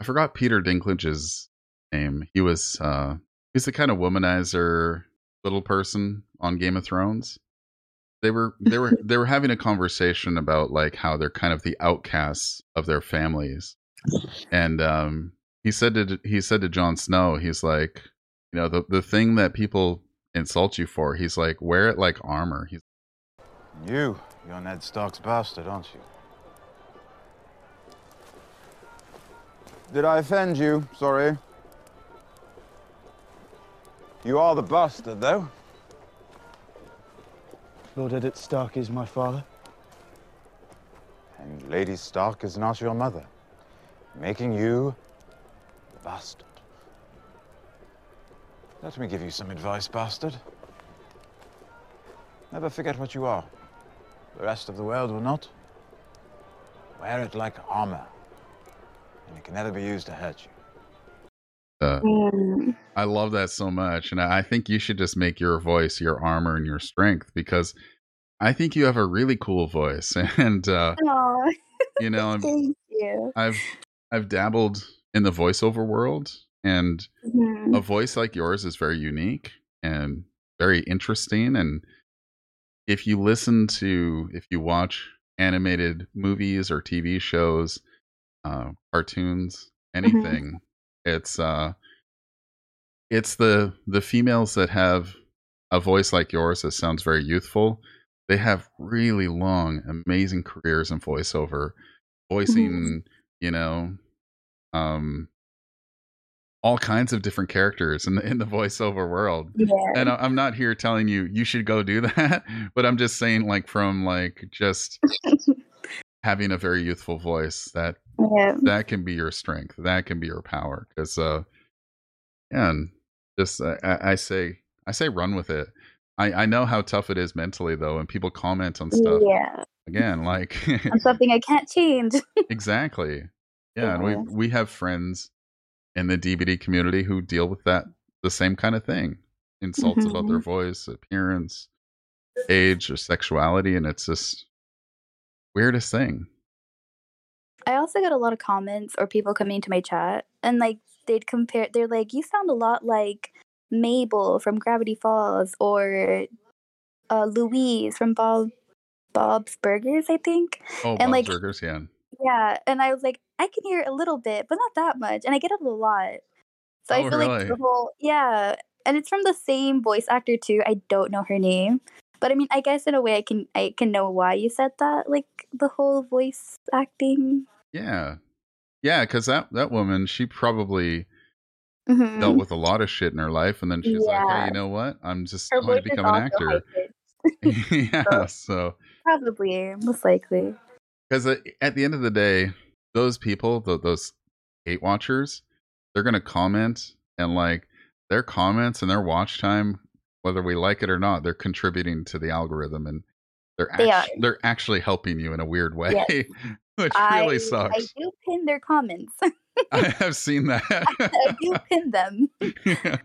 I forgot Peter Dinklage's name. He was uh, he's the kind of womanizer little person on Game of Thrones. They were they were they were having a conversation about like how they're kind of the outcasts of their families, and um, he said to he said to Jon Snow, he's like, you know, the the thing that people insult you for, he's like, wear it like armor. He's You, you're Ned Stark's bastard, aren't you? Did I offend you? Sorry. You are the bastard, though. Lord Eddard Stark is my father. And Lady Stark is not your mother, making you the bastard. Let me give you some advice, bastard. Never forget what you are. The rest of the world will not. Wear it like armor, and it can never be used to hurt you. Uh, Mm. I love that so much. And I think you should just make your voice your armor and your strength because I think you have a really cool voice. And, uh, you know, I'm- thank you. I've, I've dabbled in the voiceover world and Mhm. a voice like yours is very unique and very interesting. And if you listen to, if you watch animated movies or TV shows, uh, cartoons, anything, it's, uh, it's the the females that have a voice like yours that sounds very youthful they have really long amazing careers in voiceover voicing you know um all kinds of different characters in the in the voiceover world Yeah. and I- i'm not here telling you you should go do that but i'm just saying like from like just having a very youthful voice that yeah. that can be your strength that can be your power because uh and just uh, I, I say i say run with it i i know how tough it is mentally though and people comment on stuff Yeah. again like I'm something I can't change. exactly yeah and we we have friends in the DBD community who deal with that the same kind of thing insults about their voice appearance age or sexuality and it's just weirdest thing I also get a lot of comments or people coming into my chat and like they'd compare they're like, You sound a lot like Mabel from Gravity Falls or uh Louise from Bob Bob's Burgers, I think. oh And, Bob's like- burgers yeah Yeah. And I was like, I can hear a little bit, but not that much. And I get it a lot. So Oh, I feel like really? the whole yeah. And it's from the same voice actor too. I don't know her name. But I mean I guess in a way I can I can know why you said that, like the whole voice acting. Yeah. Yeah, because that, that woman, she probably Mhm. dealt with a lot of shit in her life. And then she's like, hey, you know what? I'm just Her going to become an actor. yeah. So, Probably, most likely. because at the end of the day, those people, th- those hate watchers, they're going to comment and like their comments and their watch time, whether we like it or not, they're contributing to the algorithm and they're, They act- are. they're actually helping you in a weird way, Yes. which really I sucks. I do pin their comments. I have seen that. I do pin them. Yeah.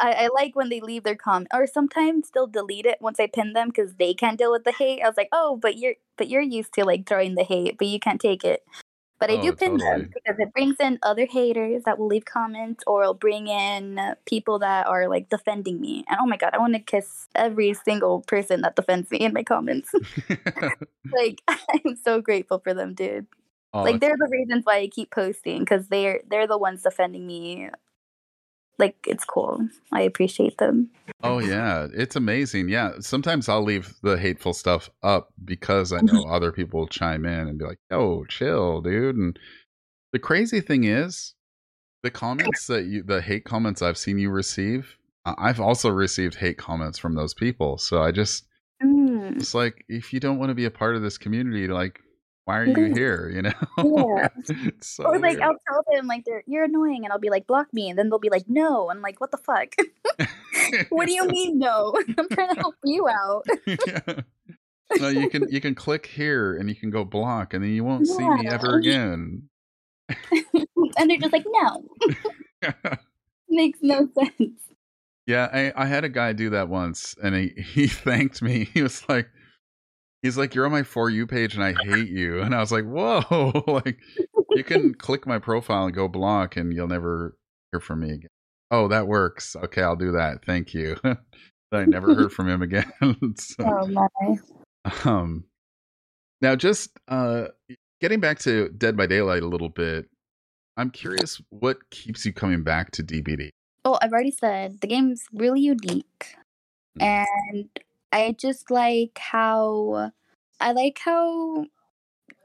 I, I like when they leave their comment, or sometimes they'll delete it once I pin them because they can't deal with the hate. I was like, oh, but you're but you're used to like throwing the hate, but you can't take it. But I Oh, do pin totally. them because it brings in other haters that will leave comments, or it'll bring in people that are like defending me. And oh my god, I want to kiss every single person that defends me in my comments. like I'm so grateful for them, dude. Oh, like they're the reasons why I keep posting because they're they're the ones defending me. Like it's cool. I appreciate them. oh yeah, it's amazing. Yeah, sometimes I'll leave the hateful stuff up because I know other people will chime in and be like, "Oh, chill, dude." And the crazy thing is, the comments that you, the hate comments I've seen you receive, I've also received hate comments from those people. So I just, Mm, it's like, if you don't want to be a part of this community, like, why are you here? You know? Yeah. so or like weird. I'll tell them like they're you're annoying, and I'll be like block me, and then they'll be like no, and I'm like what the fuck? what do you mean no? I'm trying to help you out. yeah. No, you can you can click here and you can go block and then you won't see me ever again. and they're just like no, makes no sense. yeah, I, I had a guy do that once and he, he thanked me. He was like, he's like, "You're on my for you page, and I hate you." And I was like, "Whoa!" like, you can click my profile and go block, and you'll never hear from me again. Oh, that works. Okay, I'll do that. Thank you. I never heard from him again. so, Oh my. um, now just uh, getting back to Dead by Daylight a little bit, I'm curious what keeps you coming back to DBD. Oh, I've already said the game's really unique. Mm. And I just like how I like how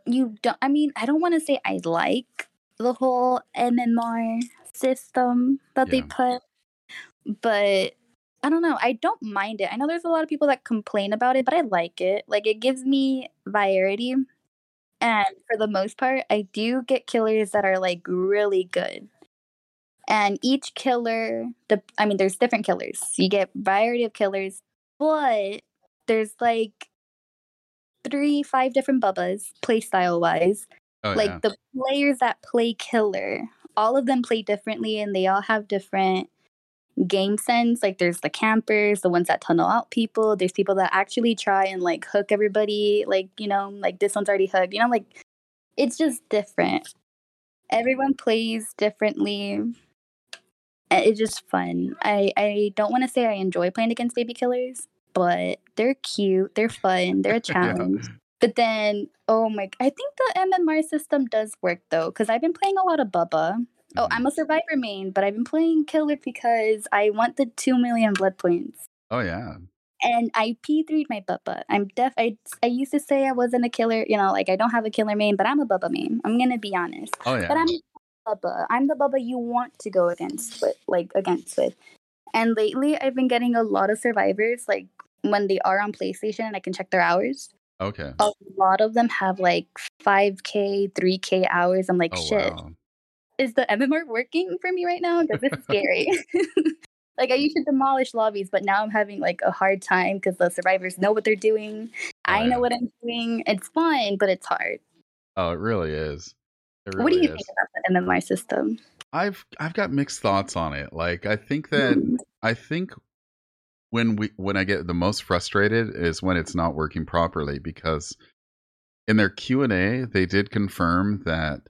you don't I mean, I don't want to say I like the whole MMR system that they put, but I don't know. I don't mind it. I know there's a lot of people that complain about it, but I like it. Like it gives me variety. And for the most part, I do get killers that are like really good. And each killer, the I mean, there's different killers. You get variety of killers, but there's like three, five different bubbas, play style wise. Oh like yeah, the players that play killer, all of them play differently and they all have different game sense. Like there's the campers, the ones that tunnel out people. There's people that actually try and like hook everybody. Like you know, like this one's already hooked. You know, like it's just different. Everyone plays differently. It's just fun. I I don't want to say I enjoy playing against baby killers, but they're cute. They're fun. They're a Yeah. challenge. But then, oh my, I think the MMR system does work though, because I've been playing a lot of Bubba. Oh. I'm a mm. survivor main, but I've been playing Killer because I want the 2 million blood points. Oh yeah, And I P3'd my Bubba. I'm def I I used to say I wasn't a killer, you know, like I don't have a killer main, but I'm a Bubba main. I'm gonna be honest. oh yeah. But I'm Bubba. I'm the Bubba you want to go against with like against with. And lately I've been getting a lot of survivors, like when they are on PlayStation and I can check their hours okay. a lot of them have like 5k 3k hours i'm like Oh shit wow. is the mmr working for me right now because it's scary like i used to demolish lobbies but now i'm having like a hard time because the survivors know what they're doing Oh, i know what i'm doing it's fun but it's hard Oh, it really is. It what do you is. think about the MMR system I've I've got mixed thoughts on it. Like I think that Mm. I think when we when I get the most frustrated is when it's not working properly because in their Q and A they did confirm that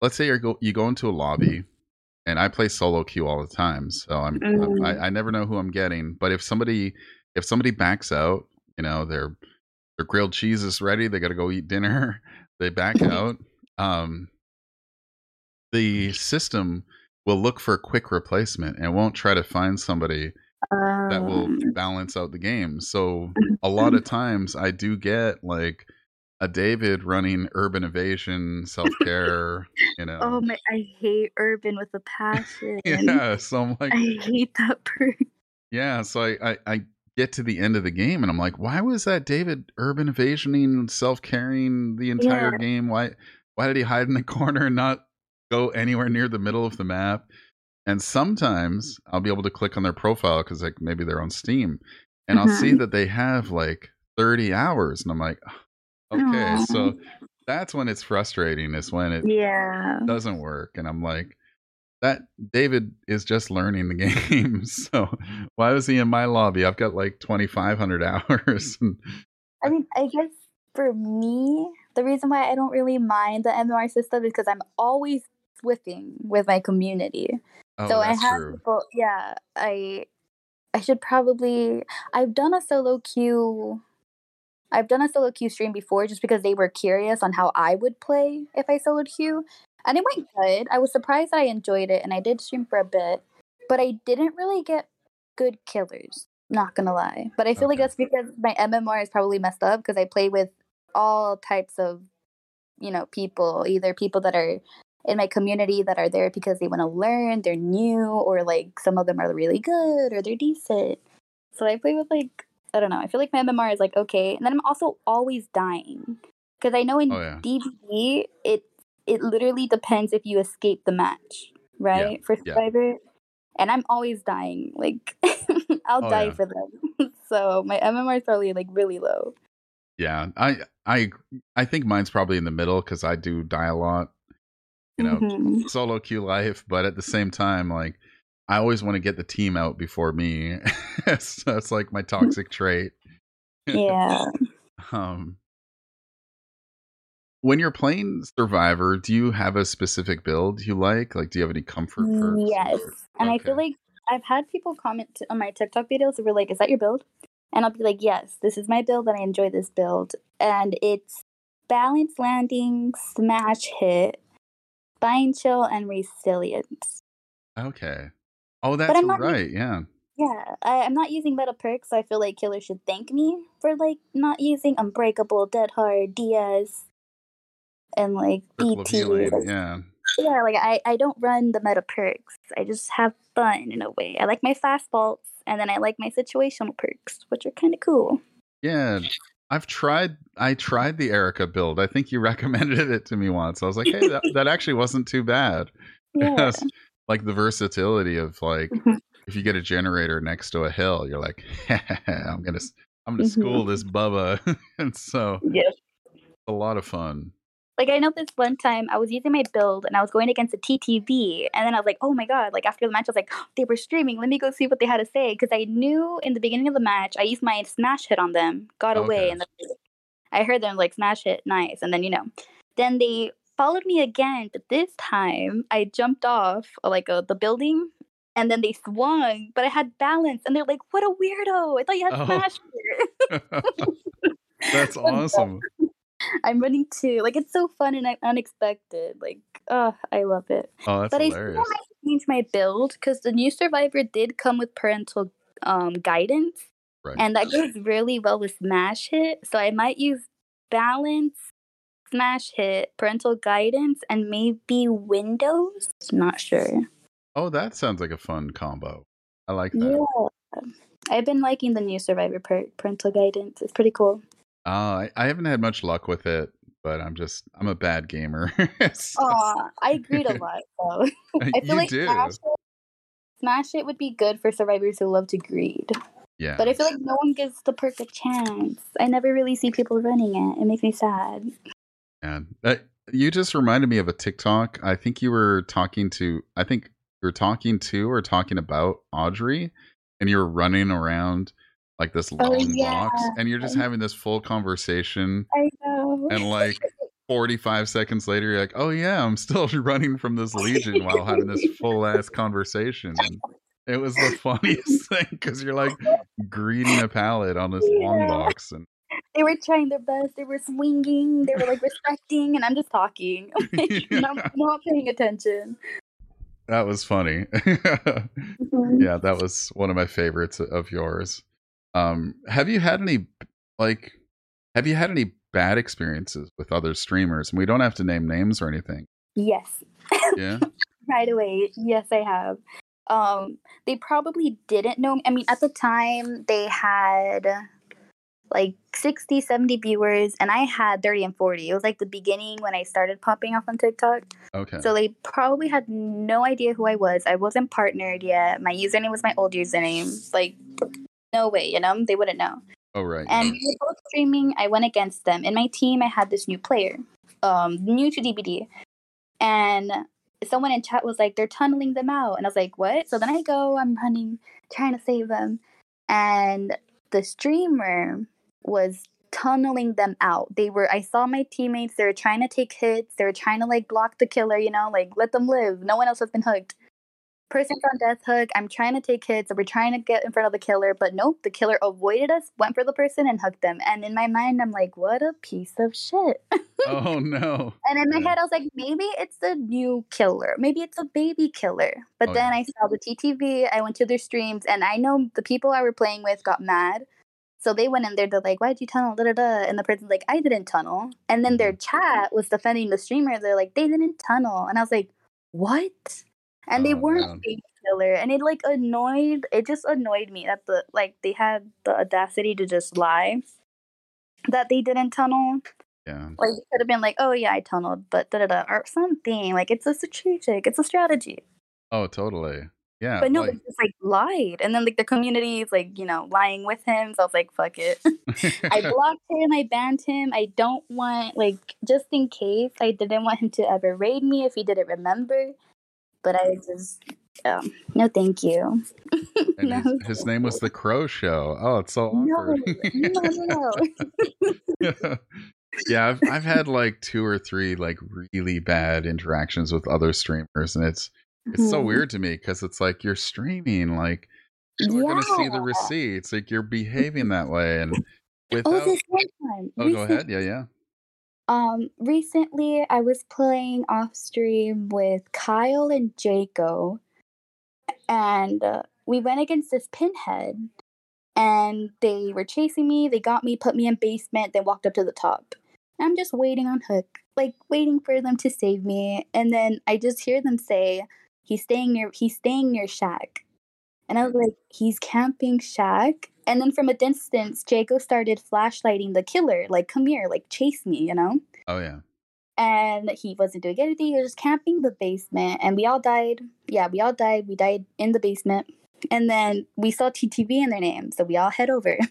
let's say you go you go into a lobby and I play solo queue all the time, so I'm Mm. I, I never know who I'm getting. But if somebody if somebody backs out, you know their their grilled cheese is ready, they got to go eat dinner, they back out. Um, the system will look for a quick replacement and won't try to find somebody that will Um, balance out the game. So a lot of times I do get like a David running urban evasion, self care, you know. oh my i hate urban with a passion yeah. So I'm like, i hate that perk yeah. So I, I, I get to the end of the game and I'm like, why was that David urban evasioning, self carrying the entire Yeah. game? Why why did he hide in the corner and not go anywhere near the middle of the map? And sometimes I'll be able to click on their profile because like maybe they're on Steam, and I'll see Mhm. that they have like 30 hours, and I'm like, okay, so that's when it's frustrating. Is when it yeah doesn't work, and I'm like, that David is just learning the game. So why was he in my lobby? I've got like 2,500 hours. And, I mean, I guess for me, the reason why I don't really mind the MMR system is because I'm always swifting with my community. oh, so I have true. people. Yeah, I I should probably. I've done a solo queue. I've done a solo queue stream before just because they were curious on how I would play if I solo queue, and it went good. I was surprised that I enjoyed it, and I did stream for a bit, but I didn't really get good killers. Not gonna lie, but I feel like that's because my MMR is probably messed up because I play with all types of, you know, people. Either people that are in my community that are there because they want to learn, they're new, or like some of them are really good or they're decent. So I play with like I don't know. I feel like my MMR is like okay, and then I'm also always dying because I know oh, in Oh, yeah. DBD it it literally depends if you escape the match, right? For yeah. Survivor, and I'm always dying. Like I'll Oh, die yeah. for them. so my MMR is probably like really low. Yeah, I I I think mine's probably in the middle because I do die a lot. You know, Mhm. solo queue life, but at the same time, like I always want to get the team out before me. so that's like my toxic trait. yeah. Um, when you're playing Survivor, do you have a specific build you like? Like, do you have any comfort perks? Yes. or- And I feel like I've had people comment on my TikTok videos that were like, "Is that your build?" And I'll be like, "Yes, this is my build, and I enjoy this build." And it's balance landing, smash hit, bind chill, and resilience. Okay. Oh, that's right. Yeah. Yeah, I, I'm not using meta perks, so I feel like killers should thank me for like not using unbreakable, dead hard, DS, and like Circle BT. healing. Yeah. Yeah, like I, I don't run the meta perks. I just have fun in a way. I like my fast vaults, and then I like my situational perks, which are kind of cool. Yeah. I've tried I tried the Erica build. I think you recommended it to me once. I was like, hey, that, that actually wasn't too bad. Yeah. Yes. like the versatility of like if you get a generator next to a hill, you're like, I'm gonna s- I'm gonna Mhm. school this Bubba. and so Yeah. a lot of fun. Like I know this one time I was using my build and I was going against a TTV, and then I was like, oh my god! Like after the match, I was like, they were streaming. Let me go see what they had to say because I knew in the beginning of the match I used my smash hit on them, got away, and then I heard them like smash hit, nice, and then you know, then they followed me again, but this time I jumped off uh, like uh, the building. And then they swung, but I had balance, and they're like, "What a weirdo! I thought you had Oh. smash." Hit." That's awesome. I'm running too. Like it's so fun and unexpected. Like, oh, I love it. Oh, that's but I still might change my build because the new Survivor did come with parental um, guidance, Right. and that goes really well with Smash Hit. So I might use Balance, Smash Hit, parental guidance, and maybe Windows. Not sure. Oh, that sounds like a fun combo. I like that. Yeah. I've been liking the new Survivor parental guidance. It's pretty cool. Uh, I, I haven't had much luck with it, but I'm just I'm a bad gamer. So- Aw, I agreed a lot. though. I feel like do. Smash Hit, Smash Hit would be good for survivors who love to greed. Yeah. But I feel like no one gives the perk a chance. I never really see people running it. It makes me sad. And uh, you just reminded me of a TikTok. I think you were talking to, I think you were talking to or talking about Audrey, and you were running around like this long box, Oh, yeah. and you're just having this full conversation, I know. and like 45 seconds later, you're like, oh yeah, I'm still running from this legion while having this full ass conversation. And it was the funniest thing because you're like greeting a pallet on this long box, and they were trying their best. They were swinging. They were like respecting, and I'm just talking. like, not, not paying attention. that was funny. Mhm. yeah, that was one of my favorites of yours. Um, have you had any like have you had any bad experiences with other streamers? And we don't have to name names or anything. Yes. Yeah. right away. Yes, I have. Um, they probably didn't know. I mean, at the time, they had like 60, 70 viewers, and I had 30 and 40. It was like the beginning when I started popping off on TikTok. Okay. So they probably had no idea who I was. I wasn't partnered yet. My username was my old username. Like, no way, you know? They wouldn't know. oh right. And we were both streaming. I went against them. In my team, I had this new player, um, new to DBD. And someone in chat was like, they're tunneling them out. And I was like, what? So then I go, I'm running, trying to save them. And the streamer was tunneling them out. They were, I saw my teammates, they were trying to take hits. They were trying to like block the killer, you know, like let them live. No one else has been hooked person's on death hook. I'm trying to take hits. We're trying to get in front of the killer, but nope, the killer avoided us, went for the person, and hooked them. And in my mind, I'm like, what a piece of shit. oh no. And in my Yeah. head, I was like, maybe it's a new killer. Maybe it's a baby killer. But Oh, then yeah. I saw the TTV. I went to their streams, and I know the people I were playing with got mad. So they went in there. They're like, "Why'd you tunnel?" Da da da. And the person's like, "I didn't tunnel." And then their Mm-hmm. chat was defending the streamer. They're like, "They didn't tunnel." And I was like, "What?" And they Oh, weren't man. killer. And it like annoyed. It just annoyed me that the like they had the audacity to just lie that they didn't tunnel. Yeah. Like it could have been like, oh yeah, I tunneled, but da da da, or something. Like it's a strategic, it's a strategy. Oh totally. Yeah. But no, like- they just like lied, and then like the community is like you know lying with him. So I was like, fuck it. I blocked him. I banned him. I don't want like just in case. I didn't want him to ever raid me if he didn't remember. But I just um, no, thank you. And no, his, his name was the Crow Show. Oh, it's so awkward. no, no, no. yeah, I've I've had like two or three like really bad interactions with other streamers, and it's it's so Mhm. weird to me because it's like you're streaming, like people are gonna see the receipts, like you're behaving that way, and Oh, without. this one time. Oh, go ahead. Yeah, yeah. Um, recently I was playing off stream with Kyle and Jaco, and uh, we went against this pinhead, and they were chasing me. They got me, put me in basement, then walked up to the top. I'm just waiting on hook, like waiting for them to save me, and then I just hear them say, "He's staying near. He's staying near Shack," and I was like, "He's camping Shack." And then from a distance, Jaco started flashlighting the killer, like, "Come here, like, chase me," you know Oh yeah. and he wasn't doing anything. He was just camping the basement, and we all died. Yeah, we all died. We died in the basement, and then we saw TTV in their name, so we all head over.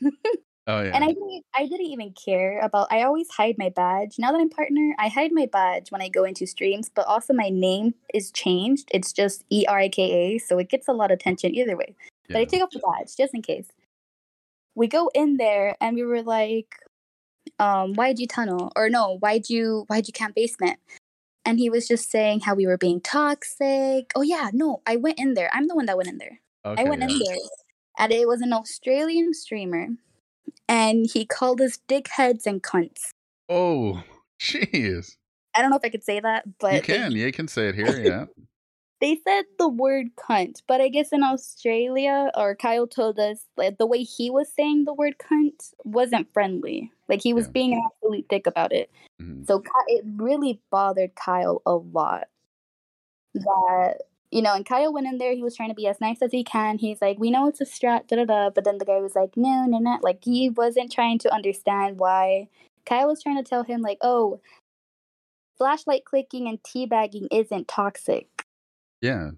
Oh yeah. and I didn't, I didn't even care about. I always hide my badge. Now that I'm partner, I hide my badge when I go into streams, but also my name is changed. It's just E R I K A, so it gets a lot of attention either way. Yeah. But I take off the badge just in case. We go in there and we were like, um, why'd you tunnel? Or no, why'd you why'd you camp basement? And he was just saying how we were being toxic. Oh yeah, no, I went in there. I'm the one that went in there. okay, I went yeah. in there. And it was an Australian streamer. And he called us dickheads and cunts. Oh, jeez. I don't know if I could say that, but You can. Yeah, you can say it here. Yeah. They said the word cunt, but I guess in Australia, or Kyle told us, like the way he was saying the word cunt wasn't friendly. Like he was Yeah. being an absolute dick about it. Mhm. So it really bothered Kyle a lot. That you know, and Kyle went in there. He was trying to be as nice as he can. He's like, "We know it's a strat, da da da." But then the guy was like, "No, no, no." Like he wasn't trying to understand why. Kyle was trying to tell him like, "Oh, flashlight clicking and teabagging isn't toxic." Yeah.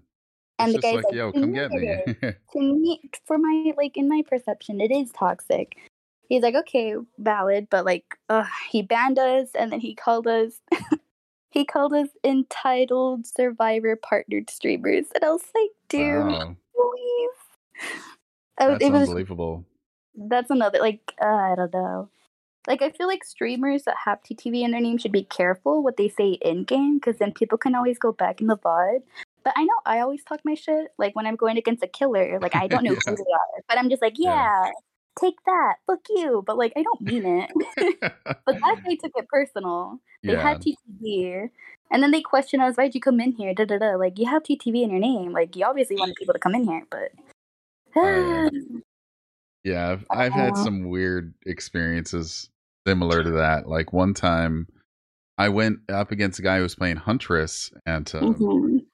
And the guy's like, like, yo, come get me. to me for my like in my perception it is toxic he's like okay valid but like ugh, he banned us and then he called us he called us entitled survivor partnered streamers and i was like dude wow. please Oh, That's it was unbelievable. that's another like uh, i don't know like i feel like streamers that have ttv in their name should be careful what they say in game because then people can always go back in the vod but i know i always talk my shit like when i'm going against a killer like i don't know Yeah. who they are but i'm just like Yeah. yeah take that fuck you but like i don't mean it but that guy took it personal they yeah. had ttv and then they question us why'd you come in here da da da like you have ttv in your name like you obviously wanted people to come in here but Oh, Yeah, I've, I've had some weird experiences similar to that. Like one time, I went up against a guy who was playing Huntress, and um, Mhm.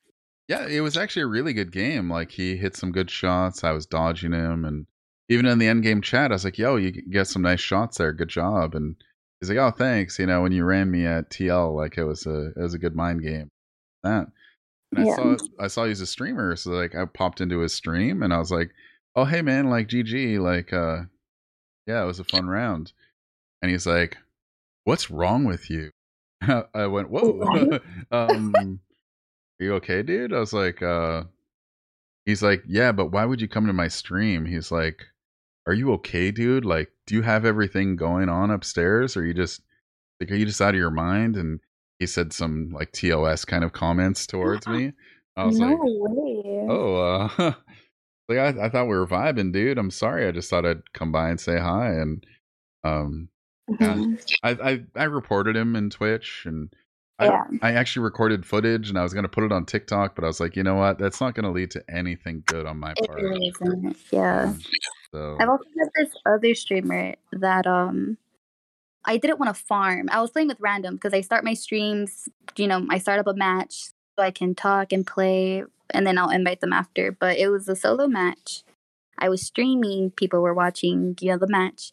Yeah, it was actually a really good game. Like he hit some good shots. I was dodging him, and even in the end game chat, I was like, "Yo, you get some nice shots there. Good job." And he's like, "Oh, thanks." You know, when you ran me at TL, like it was a it was a good mind game. That. And I saw I saw he's a streamer, so like I popped into his stream, and I was like, "Oh, hey man, like GG, like uh, yeah, it was a fun round." And he's like, "What's wrong with you?" I went, "Whoa, um, you okay, dude?" I was like, "Uh." He's like, "Yeah, but why would you come to my stream?" He's like, "Are you okay, dude? Like, do you have everything going on upstairs, or you just like are you just out of your mind?" And he said some like TOS kind of comments towards me. I was no like, way. "Oh, uh, like I, I thought we were vibing, dude. I'm sorry. I just thought I'd come by and say hi." And um, yeah. I, I I reported him in Twitch, and Yeah. I actually recorded footage, and I was gonna put it on TikTok, but I was like, you know what? That's not gonna lead to anything good on my It part. really. Yeah. Um, so I've also had this other streamer that um I didn't want to farm. I was playing with random because I start my streams, you know, I start up a match so I can talk and play and then I'll invite them after. But it was a solo match. I was streaming, people were watching, you know, the match.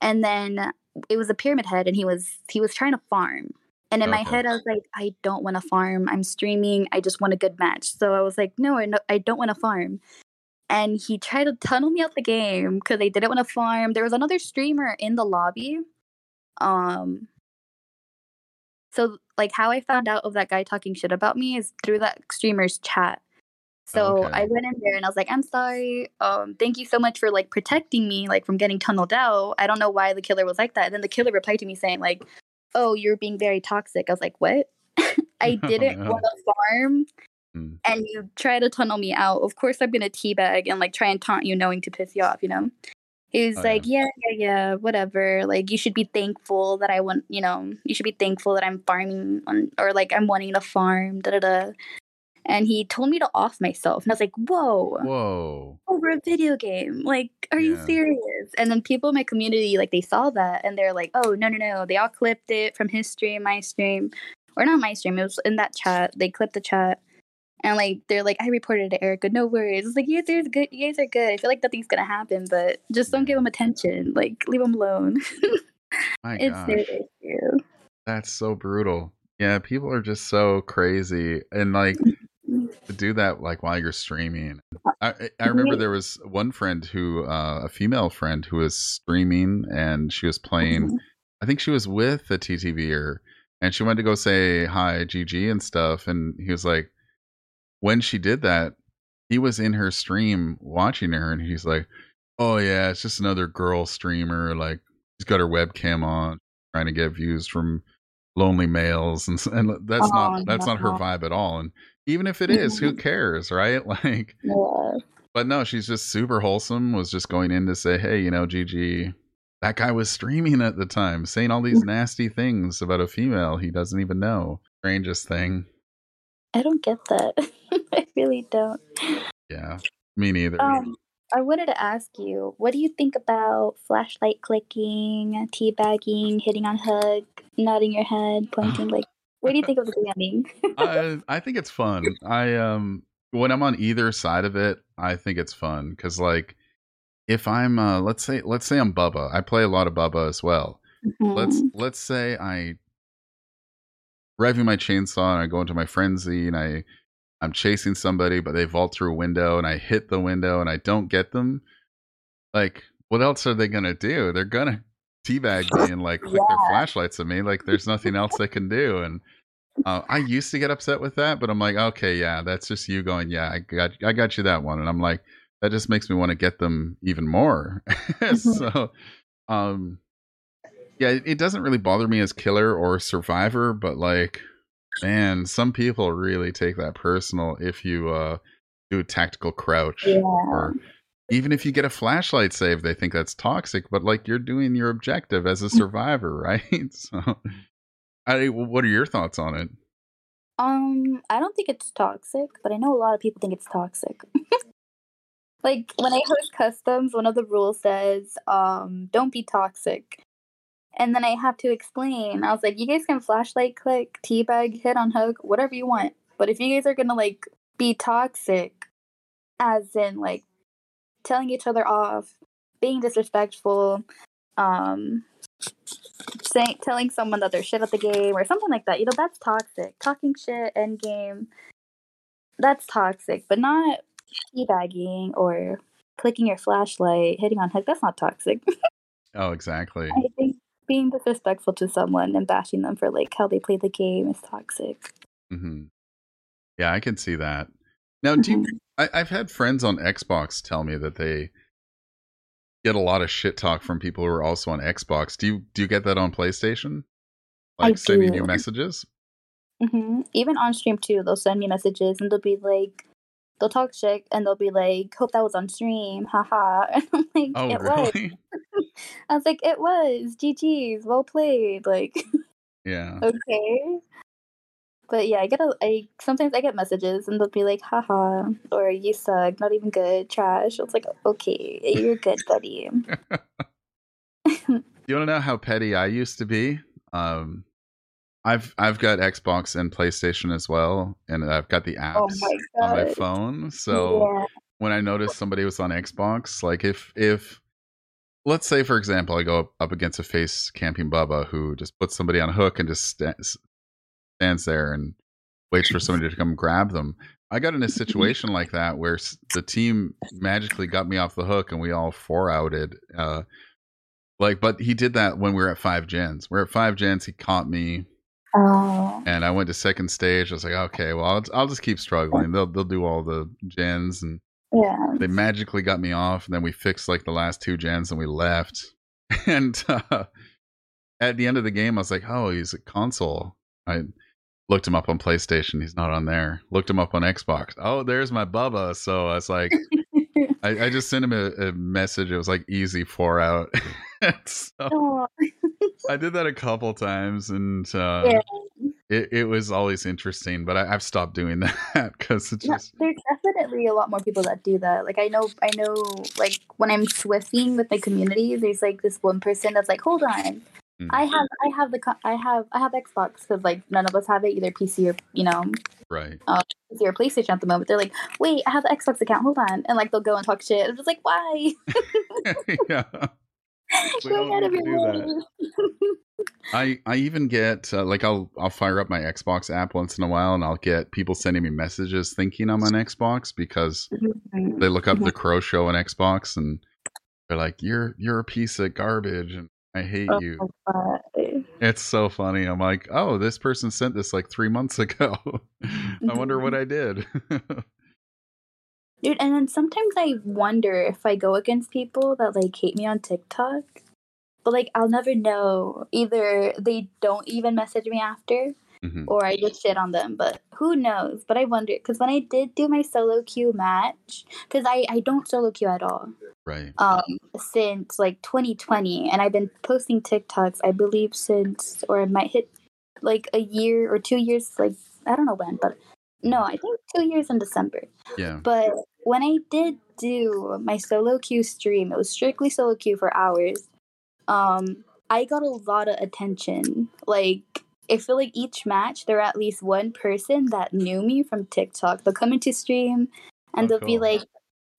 And then it was a pyramid head and he was he was trying to farm. And in my head I was like, I don't want to farm. I'm streaming. I just want a good match. So I was like, no, I no- I don't want to farm and he tried to tunnel me out the game because I didn't want to farm. There was another streamer in the lobby. Um so like how I found out of that guy talking shit about me is through that streamer's chat. So Okay. I went in there and I was like, I'm sorry. Um, thank you so much for like protecting me like from getting tunneled out. I don't know why the killer was like that. And then the killer replied to me saying like, "Oh, you're being very toxic." I was like, "What?" I Oh, didn't no. want to farm, Hmm. and you try to tunnel me out. Of course, I'm gonna teabag and like try and taunt you, knowing to piss you off. You know. He was Oh, like, yeah, yeah, yeah, whatever. Like, you should be thankful that I want, you know, you should be thankful that I'm farming on, or like I'm wanting to farm, da da da. And he told me to off myself. And I was like, whoa, Whoa. over a video game. Like, are you serious? And then people in my community, like, they saw that and they're like, oh, no, no, no. They all clipped it from his stream, my stream, or not my stream. It was in that chat. They clipped the chat. And like they're like, I reported it to Erika. No worries. It's like you guys are good. You guys are good. I feel like nothing's gonna happen, but just don't give them attention. Like leave them alone. My it's gosh. their issue. That's so brutal. Yeah, people are just so crazy. And like mm-hmm. To do that like while you're streaming. I I- I remember there was one friend who uh, a female friend who was streaming and she was playing I think she was with a TTVer and she went to go say hi GG and stuff and he was like when she did that he was in her stream watching her and he's like oh yeah it's just another girl streamer like she's got her webcam on trying to get views from lonely males and, and that's Oh, not that's not her vibe at all and even if it is who cares right like Yeah. but no, she's just super wholesome. Was just going in to say, hey, you know, GG, that guy was streaming at the time, saying all these nasty things about a female he doesn't even know. Strangest thing. I don't get that. I really don't. Yeah, me neither. Um, I wanted to ask you, what do you think about flashlight clicking, teabagging, hitting on hook, nodding your head, pointing? like, what do you think of the jamming? I, I think it's fun. I um when I'm on either side of it, I think it's fun because like if I'm uh let's say let's say I'm Bubba, I play a lot of Bubba as well. let's Mhm. let's say I revving my chainsaw and I go into my frenzy and I I'm chasing somebody but they vault through a window and I hit the window and I don't get them. Like what else are they gonna do? They're gonna teabag me and like click their flashlights at me. Like there's nothing else they can do. And uh, I used to get upset with that, but I'm like, okay, yeah, that's just you going, yeah, I got I got you that one. And I'm like, that just makes me want to get them even more. so um yeah, it, it doesn't really bother me as killer or survivor, but like, man, some people really take that personal if you uh do a tactical crouch Yeah. or even if you get a flashlight save, they think that's toxic, but like you're doing your objective as a survivor, right? So I what are your thoughts on it? Um, I don't think it's toxic, but I know a lot of people think it's toxic. like when I host customs, one of the rules says, um, don't be toxic. And then I have to explain. I was like, you guys can flashlight click, teabag, hit on hook, whatever you want. But if you guys are gonna like be toxic, as in like telling each other off, being disrespectful, um, saying telling someone that they're shit at the game or something like that. You know, that's toxic. Talking shit end game. That's toxic, but not teabagging or clicking your flashlight, hitting on hook. That's not toxic. Oh, exactly. I think being disrespectful to someone and bashing them for like how they play the game is toxic. hmm Yeah, I can see that. Now, do you, I, I've had friends on Xbox tell me that they get a lot of shit talk from people who are also on Xbox. Do you do you get that on PlayStation? I Like sending you do. messages? hmm Even on stream too, they'll send me messages and they'll be like, they'll talk shit and they'll be like, "Hope that was on stream, haha." And I'm like, Oh, "It was." really? I was like, "It was." GG's, well played. Like, Yeah. okay. But yeah, I get a. I sometimes I get messages and they'll be like, "Haha," or "You suck," not even good, trash. It's like, okay, you're good, buddy. You want to know how petty I used to be? Um, I've I've got Xbox and PlayStation as well, and I've got the Oh apps my on my phone. So yeah. when I noticed somebody was on Xbox, like if if let's say for example, I go up, up against a face camping Bubba who just puts somebody on a hook and just sta- stands there and waits for somebody to come grab them. I got in a situation like that where the team magically got me off the hook and we all four outed. Uh, like, but he did that when we were at five gens. We're at five gens. He caught me. Oh. And I went to second stage. I was like, okay, well, I'll, I'll just keep struggling. They'll they'll do all the gens, and Yeah. they magically got me off. And then we fixed like the last two gens, and we left. And uh, at the end of the game, I was like, oh, he's a console. I looked him up on PlayStation. He's not on there. Looked him up on Xbox. Oh, there's my Bubba. So I was like, I, I just sent him a, a message. It was like easy four out. so. I did that a couple times, and uh, Yeah. it, it was always interesting. But I, I've stopped doing that because it's No, just there's definitely a lot more people that do that. Like I know, I know, like when I'm swifting with my community, there's like this one person that's like, "Hold on, Mm. I have, I have the, I have, I have Xbox because like none of us have it, either PC or you know, right. uh, PC or PlayStation at the moment." They're like, "Wait, I have the Xbox account. Hold on," and like they'll go and talk shit. I'm just like, "Why? yeah. We Go don't out of your do that. way." I I even get uh, like I'll I'll fire up my Xbox app once in a while, and I'll get people sending me messages thinking I'm on Xbox because they look up the Crow Show on Xbox and they're like, "You're you're a piece of garbage," and I hate Oh you. It's so funny. I'm like, "Oh, this person sent this like three months ago. I wonder what mm-hmm. I did." Dude, and then sometimes I wonder if I go against people that like hate me on TikTok, but like I'll never know. Either they don't even message me after, Mhm. or I just shit on them. But who knows? But I wonder because when I did do my solo queue match, because I I don't solo queue at all Right. um since like 2020, and I've been posting TikToks I believe since or it might hit like a year or two years. Like I don't know when, but no, I think two years in December. Yeah. But when I did do my solo queue stream, it was strictly solo queue for hours. Um, I got a lot of attention. Like I feel like each match there at least one person that knew me from TikTok. They'll come into stream and Oh, they'll be like,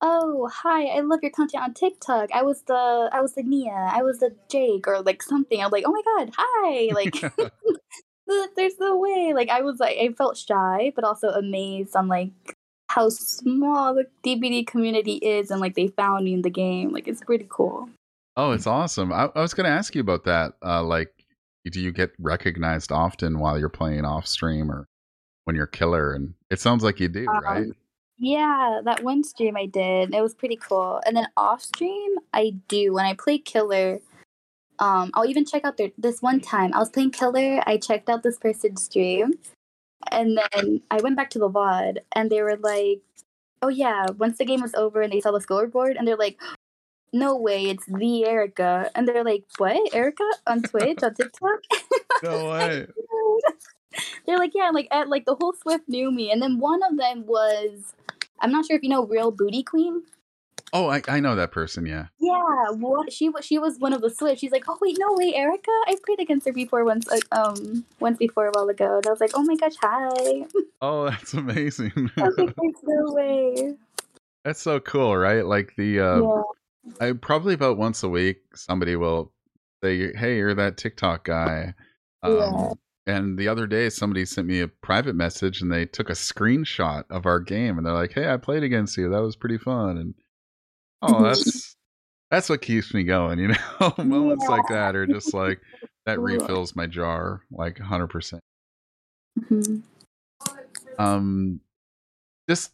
"Oh, hi! I love your content on TikTok. I was the I was the Nia. I was the Jake or like something." I'm like, "Oh my god, hi!" Like there's no way. Like I was like I felt shy, but also amazed on like how small the DBD community is, and like they found me in the game. Like it's pretty cool. oh, it's awesome. I, I was going to ask you about that. Uh, like, do you get recognized often while you're playing off stream or when you're killer? And it sounds like you do, right? Um, Yeah, that one stream I did, it was pretty cool. And then off stream, I do when I play killer. Um, I'll even check out their this one time I was playing killer. I checked out this person's stream, and then I went back to the VOD, and they were like, "Oh yeah!" Once the game was over, and they saw the scoreboard, and they're like, "No way, it's the Erika!" And they're like, "What, Erika on Twitch on TikTok?" No way. They're like, yeah, like at, like the whole Swift knew me, and then one of them was, I'm not sure if you know Real Booty Queen. Oh, I, I know that person. Yeah. Yeah, what she was she was one of the Swift. She's like, oh wait, no wait, Erika, I've played against her before once, uh, um, once before a while ago, and I was like, oh my gosh, hi. Oh, that's amazing. I was like, there's no way. that's so cool, right? Like the uh, yeah, I probably about once a week somebody will say, "Hey, you're that TikTok guy." Um, Yeah. And the other day, somebody sent me a private message, and they took a screenshot of our game, and they're like, "Hey, I played against you. That was pretty fun." And oh, that's that's what keeps me going. You know, moments like that are just like that Yeah. refills my jar like 100. percent Mhm. um just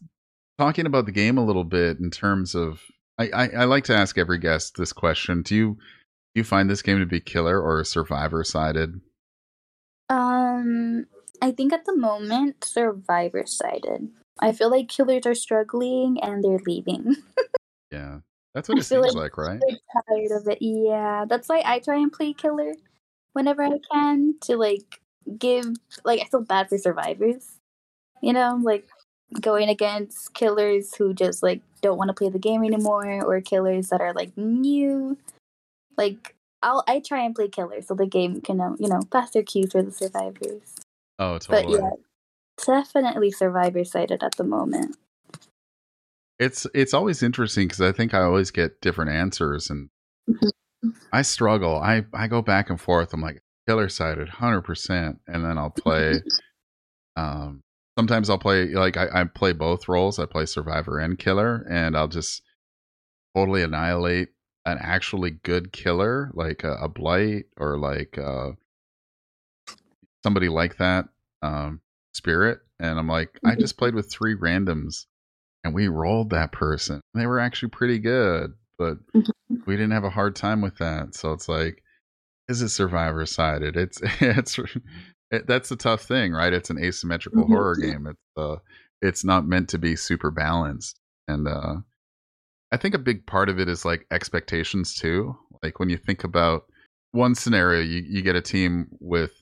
talking about the game a little bit in terms of I, I i like to ask every guest this question do you do you find this game to be killer or survivor sided Um, I think at the moment, Survivor sided. I feel like killers are struggling and they're leaving. yeah that's what it seems like like, right tired of it. Yeah, that's why I try and play killer whenever I can to like give like I feel bad for survivors. You know, like going against killers who just like don't want to play the game anymore or killers that are like new. Like I'll I try and play killers so the game can um, you know pass their queues for the survivors. oh totally. But yeah, definitely survivor sided at the moment. it's it's always interesting because i think i always get different answers and Mhm. i struggle i i go back and forth i'm like killer sided 100% and then i'll play um sometimes i'll play like I, I play both roles i play survivor and killer and i'll just totally annihilate an actually good killer like a, a blight or like uh somebody like that um, spirit, and I'm like, I Mhm. just played with three randoms, and we rolled that person. They were actually pretty good, but Mhm. we didn't have a hard time with that. So it's like, is it survivor sided? It's it's it, that's the tough thing, right? It's an asymmetrical Mhm. horror game. It's uh, it's not meant to be super balanced, and uh, I think a big part of it is like expectations too. Like when you think about one scenario, you, you get a team with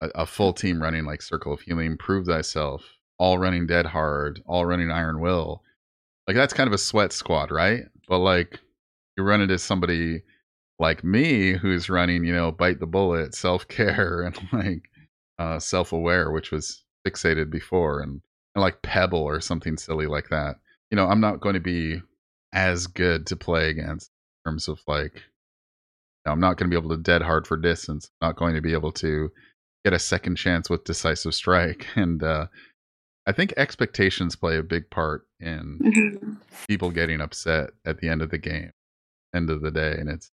a, a full team running like Circle of Healing, Prove Thyself, all running Dead Hard, all running Iron Will. Like that's kind of a sweat squad, right? But like you run into somebody like me who's running, you know, Bite the Bullet, Self Care, and like uh, Self Aware, which was fixated before, and, and like Pebble or something silly like that. You know, I'm not going to be as good to play against in terms of like I'm not going to be able to dead hard for distance. Not going to be able to get a second chance with decisive strike, and uh, I think expectations play a big part in Mhm. people getting upset at the end of the game, end of the day, and it's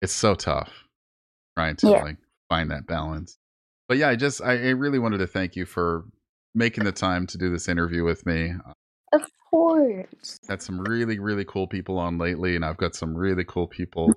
it's so tough trying to Yeah. like find that balance. But yeah, I just I, I really wanted to thank you for making the time to do this interview with me. Of course. had some really really cool people on lately and i've got some really cool people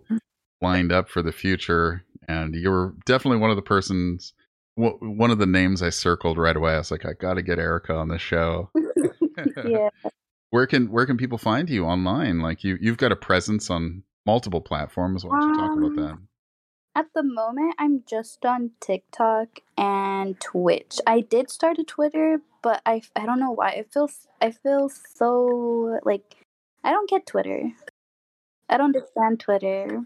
lined up for the future and you were definitely one of the persons w- one of the names i circled right away i was like i gotta get erika on the show yeah. where can where can people find you online like you you've got a presence on multiple platforms why don't you talk about that Um, At the moment, I'm just on TikTok and Twitch. I did start a Twitter, but I, I don't know why. It feels I feel so like I don't get Twitter. I don't understand Twitter.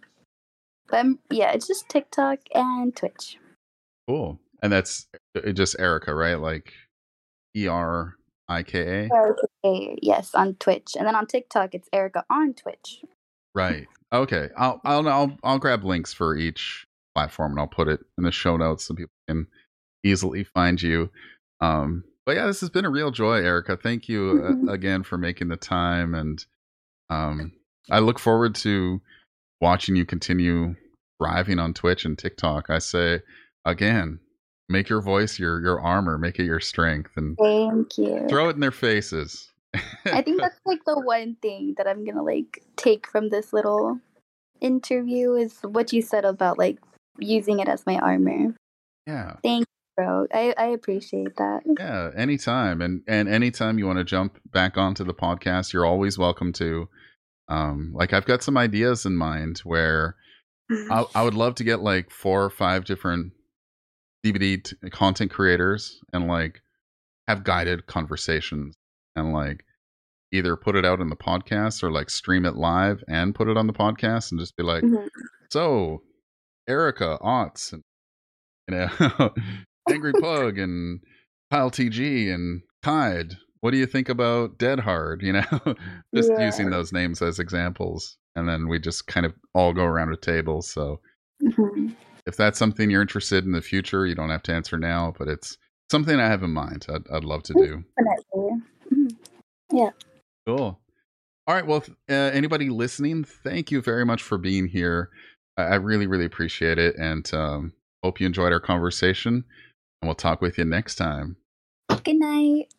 But I'm, yeah, it's just TikTok and Twitch. cool and that's uh, just erika right like E e-r-i-k-a Okay, yes, on Twitch, and then on TikTok, it's Erika on Twitch. Right. Okay. I'll I'll I'll I'll grab links for each platform and I'll put it in the show notes so people can easily find you. Um but yeah, this has been a real joy, Erika. Thank you uh, again for making the time and um I look forward to watching you continue thriving on Twitch and TikTok. I say again, make your voice your your armor, make it your strength and Thank you. throw it in their faces. I think that's like the one thing that I'm gonna like take from this little interview is what you said about like using it as my armor. yeah. Thank you, bro, I, I appreciate that. Yeah, anytime. And and anytime you want to jump back onto the podcast, you're always welcome to. Um, like I've got some ideas in mind where I, I would love to get like four or five different DBD t- content creators and like have guided conversations and like either put it out in the podcast or like stream it live and put it on the podcast and just be like, Mhm. so Erika Otts and you know Angry Pug and Kyle TG and Tide. What do you think about Dead Hard? You know, just Yeah. using those names as examples, and then we just kind of all go around a table. So Mhm. if that's something you're interested in the future, you don't have to answer now, but it's something I have in mind. I'd, I'd love to do. Definitely. Mhm. Cool. All right. Well, uh, anybody listening, thank you very much for being here. I, I really, really appreciate it, and um, hope you enjoyed our conversation. And we'll talk with you next time. Good night.